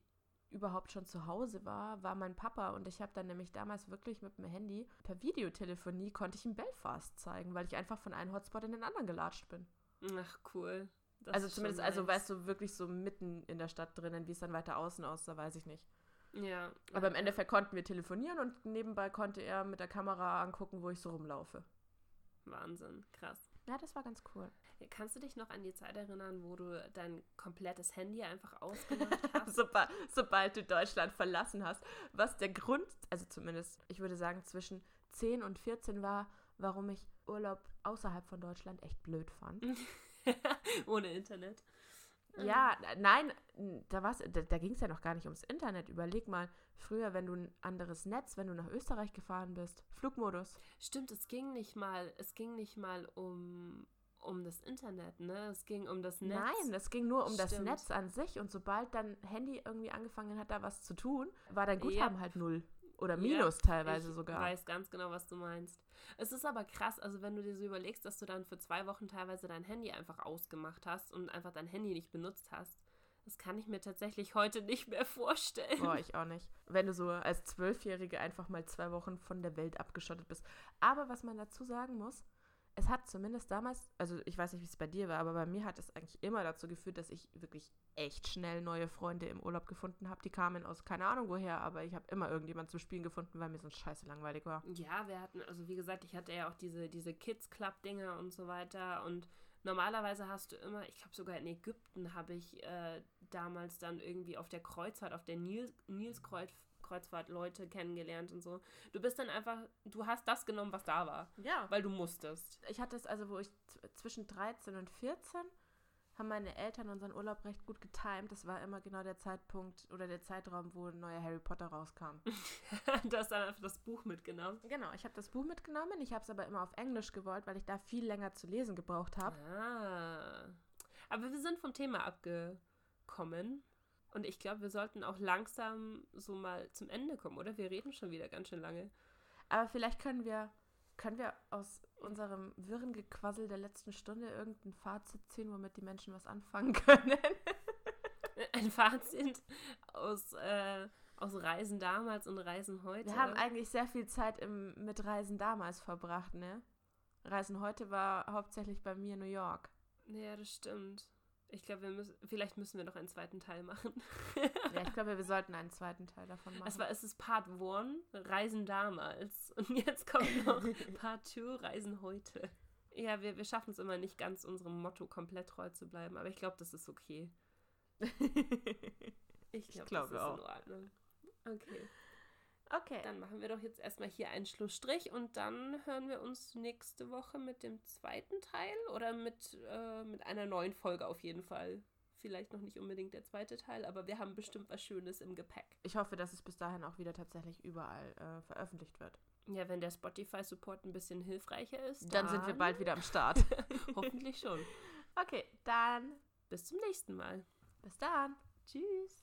überhaupt schon zu Hause war, war mein Papa. Und ich habe dann nämlich damals wirklich mit dem Handy per Videotelefonie konnte ich ihm Belfast zeigen, weil ich einfach von einem Hotspot in den anderen gelatscht bin. Ach, cool. Das also zumindest, also weißt du, wirklich so mitten in der Stadt drinnen, wie es dann weiter außen aussah, weiß ich nicht. Ja. Aber im Endeffekt konnten wir telefonieren und nebenbei konnte er mit der Kamera angucken, wo ich so rumlaufe. Wahnsinn, krass. Ja, das war ganz cool. Kannst du dich noch an die Zeit erinnern, wo du dein komplettes Handy einfach ausgemacht <laughs> hast? sobald, sobald du Deutschland verlassen hast. Was der Grund, also zumindest, ich würde sagen, zwischen 10 und 14 war, warum ich Urlaub außerhalb von Deutschland echt blöd fand. <laughs> Ohne Internet. Ja, nein, da, da, da ging es ja noch gar nicht ums Internet. Überleg mal, früher, wenn du ein anderes Netz, wenn du nach Österreich gefahren bist, Flugmodus. Stimmt, es ging nicht mal, es ging nicht mal um, um das Internet, ne? Es ging um das Netz. Nein, es ging nur um Stimmt. das Netz an sich und sobald dein Handy irgendwie angefangen hat, da was zu tun, war dein Guthaben ja. halt null. Oder Minus ja, teilweise sogar. Ich weiß ganz genau, was du meinst. Es ist aber krass, also wenn du dir so überlegst, dass du dann für zwei Wochen teilweise dein Handy einfach ausgemacht hast und einfach dein Handy nicht benutzt hast. Das kann ich mir tatsächlich heute nicht mehr vorstellen. Boah, ich auch nicht. Wenn du so als Zwölfjährige einfach mal zwei Wochen von der Welt abgeschottet bist. Aber was man dazu sagen muss, es hat zumindest damals, also ich weiß nicht, wie es bei dir war, aber bei mir hat es eigentlich immer dazu geführt, dass ich wirklich echt schnell neue Freunde im Urlaub gefunden habe. Die kamen aus keine Ahnung woher, aber ich habe immer irgendjemand zum Spielen gefunden, weil mir sonst scheiße langweilig war. Ja, wir hatten, also wie gesagt, ich hatte ja auch diese, diese Kids-Club-Dinger und so weiter und normalerweise hast du immer, ich glaube sogar in Ägypten habe ich äh, damals dann irgendwie auf der Kreuzfahrt, auf der Nils, Nilskreuz Kreuzfahrt Leute kennengelernt und so. Du bist dann einfach, du hast das genommen, was da war. Ja. Weil du musstest. Ich hatte es also, wo ich zwischen 13 und 14 haben meine Eltern unseren Urlaub recht gut getimt. Das war immer genau der Zeitpunkt oder der Zeitraum, wo ein neuer Harry Potter rauskam. <laughs> du hast dann einfach das Buch mitgenommen. Genau, ich habe das Buch mitgenommen. Ich habe es aber immer auf Englisch gewollt, weil ich da viel länger zu lesen gebraucht habe. Ah. Aber wir sind vom Thema abgekommen. Und ich glaube, wir sollten auch langsam so mal zum Ende kommen, oder? Wir reden schon wieder ganz schön lange. Aber vielleicht können wir, können wir aus unserem wirren Gequassel der letzten Stunde irgendein Fazit ziehen, womit die Menschen was anfangen <laughs> können. Ein Fazit aus, äh, aus Reisen damals und Reisen heute. Wir haben eigentlich sehr viel Zeit im, mit Reisen damals verbracht, ne? Reisen heute war hauptsächlich bei mir New York. Ja, das stimmt. Ich glaube, wir müssen, vielleicht müssen wir noch einen zweiten Teil machen. ja, ich glaube, wir <laughs> sollten einen zweiten Teil davon machen. Es war, es ist Part 1, Reisen damals. <laughs> Und jetzt kommt noch <laughs> Part 2, Reisen heute. Ja, wir, wir schaffen es immer nicht ganz, unserem Motto komplett treu zu bleiben, aber ich glaube, das ist okay. ich glaube, glaub, das ist auch. in Ordnung. Okay. Okay. Dann machen wir doch jetzt erstmal hier einen Schlussstrich und dann hören wir uns nächste Woche mit dem zweiten Teil oder mit, äh, mit einer neuen Folge auf jeden Fall. Vielleicht noch nicht unbedingt der zweite Teil, aber wir haben bestimmt was Schönes im Gepäck. Ich hoffe, dass es bis dahin auch wieder tatsächlich überall äh, veröffentlicht wird. Ja, wenn der Spotify-Support ein bisschen hilfreicher ist. Dann, dann sind wir bald wieder am Start. <laughs> Hoffentlich schon. Okay, dann bis zum nächsten Mal. Bis dann. Tschüss.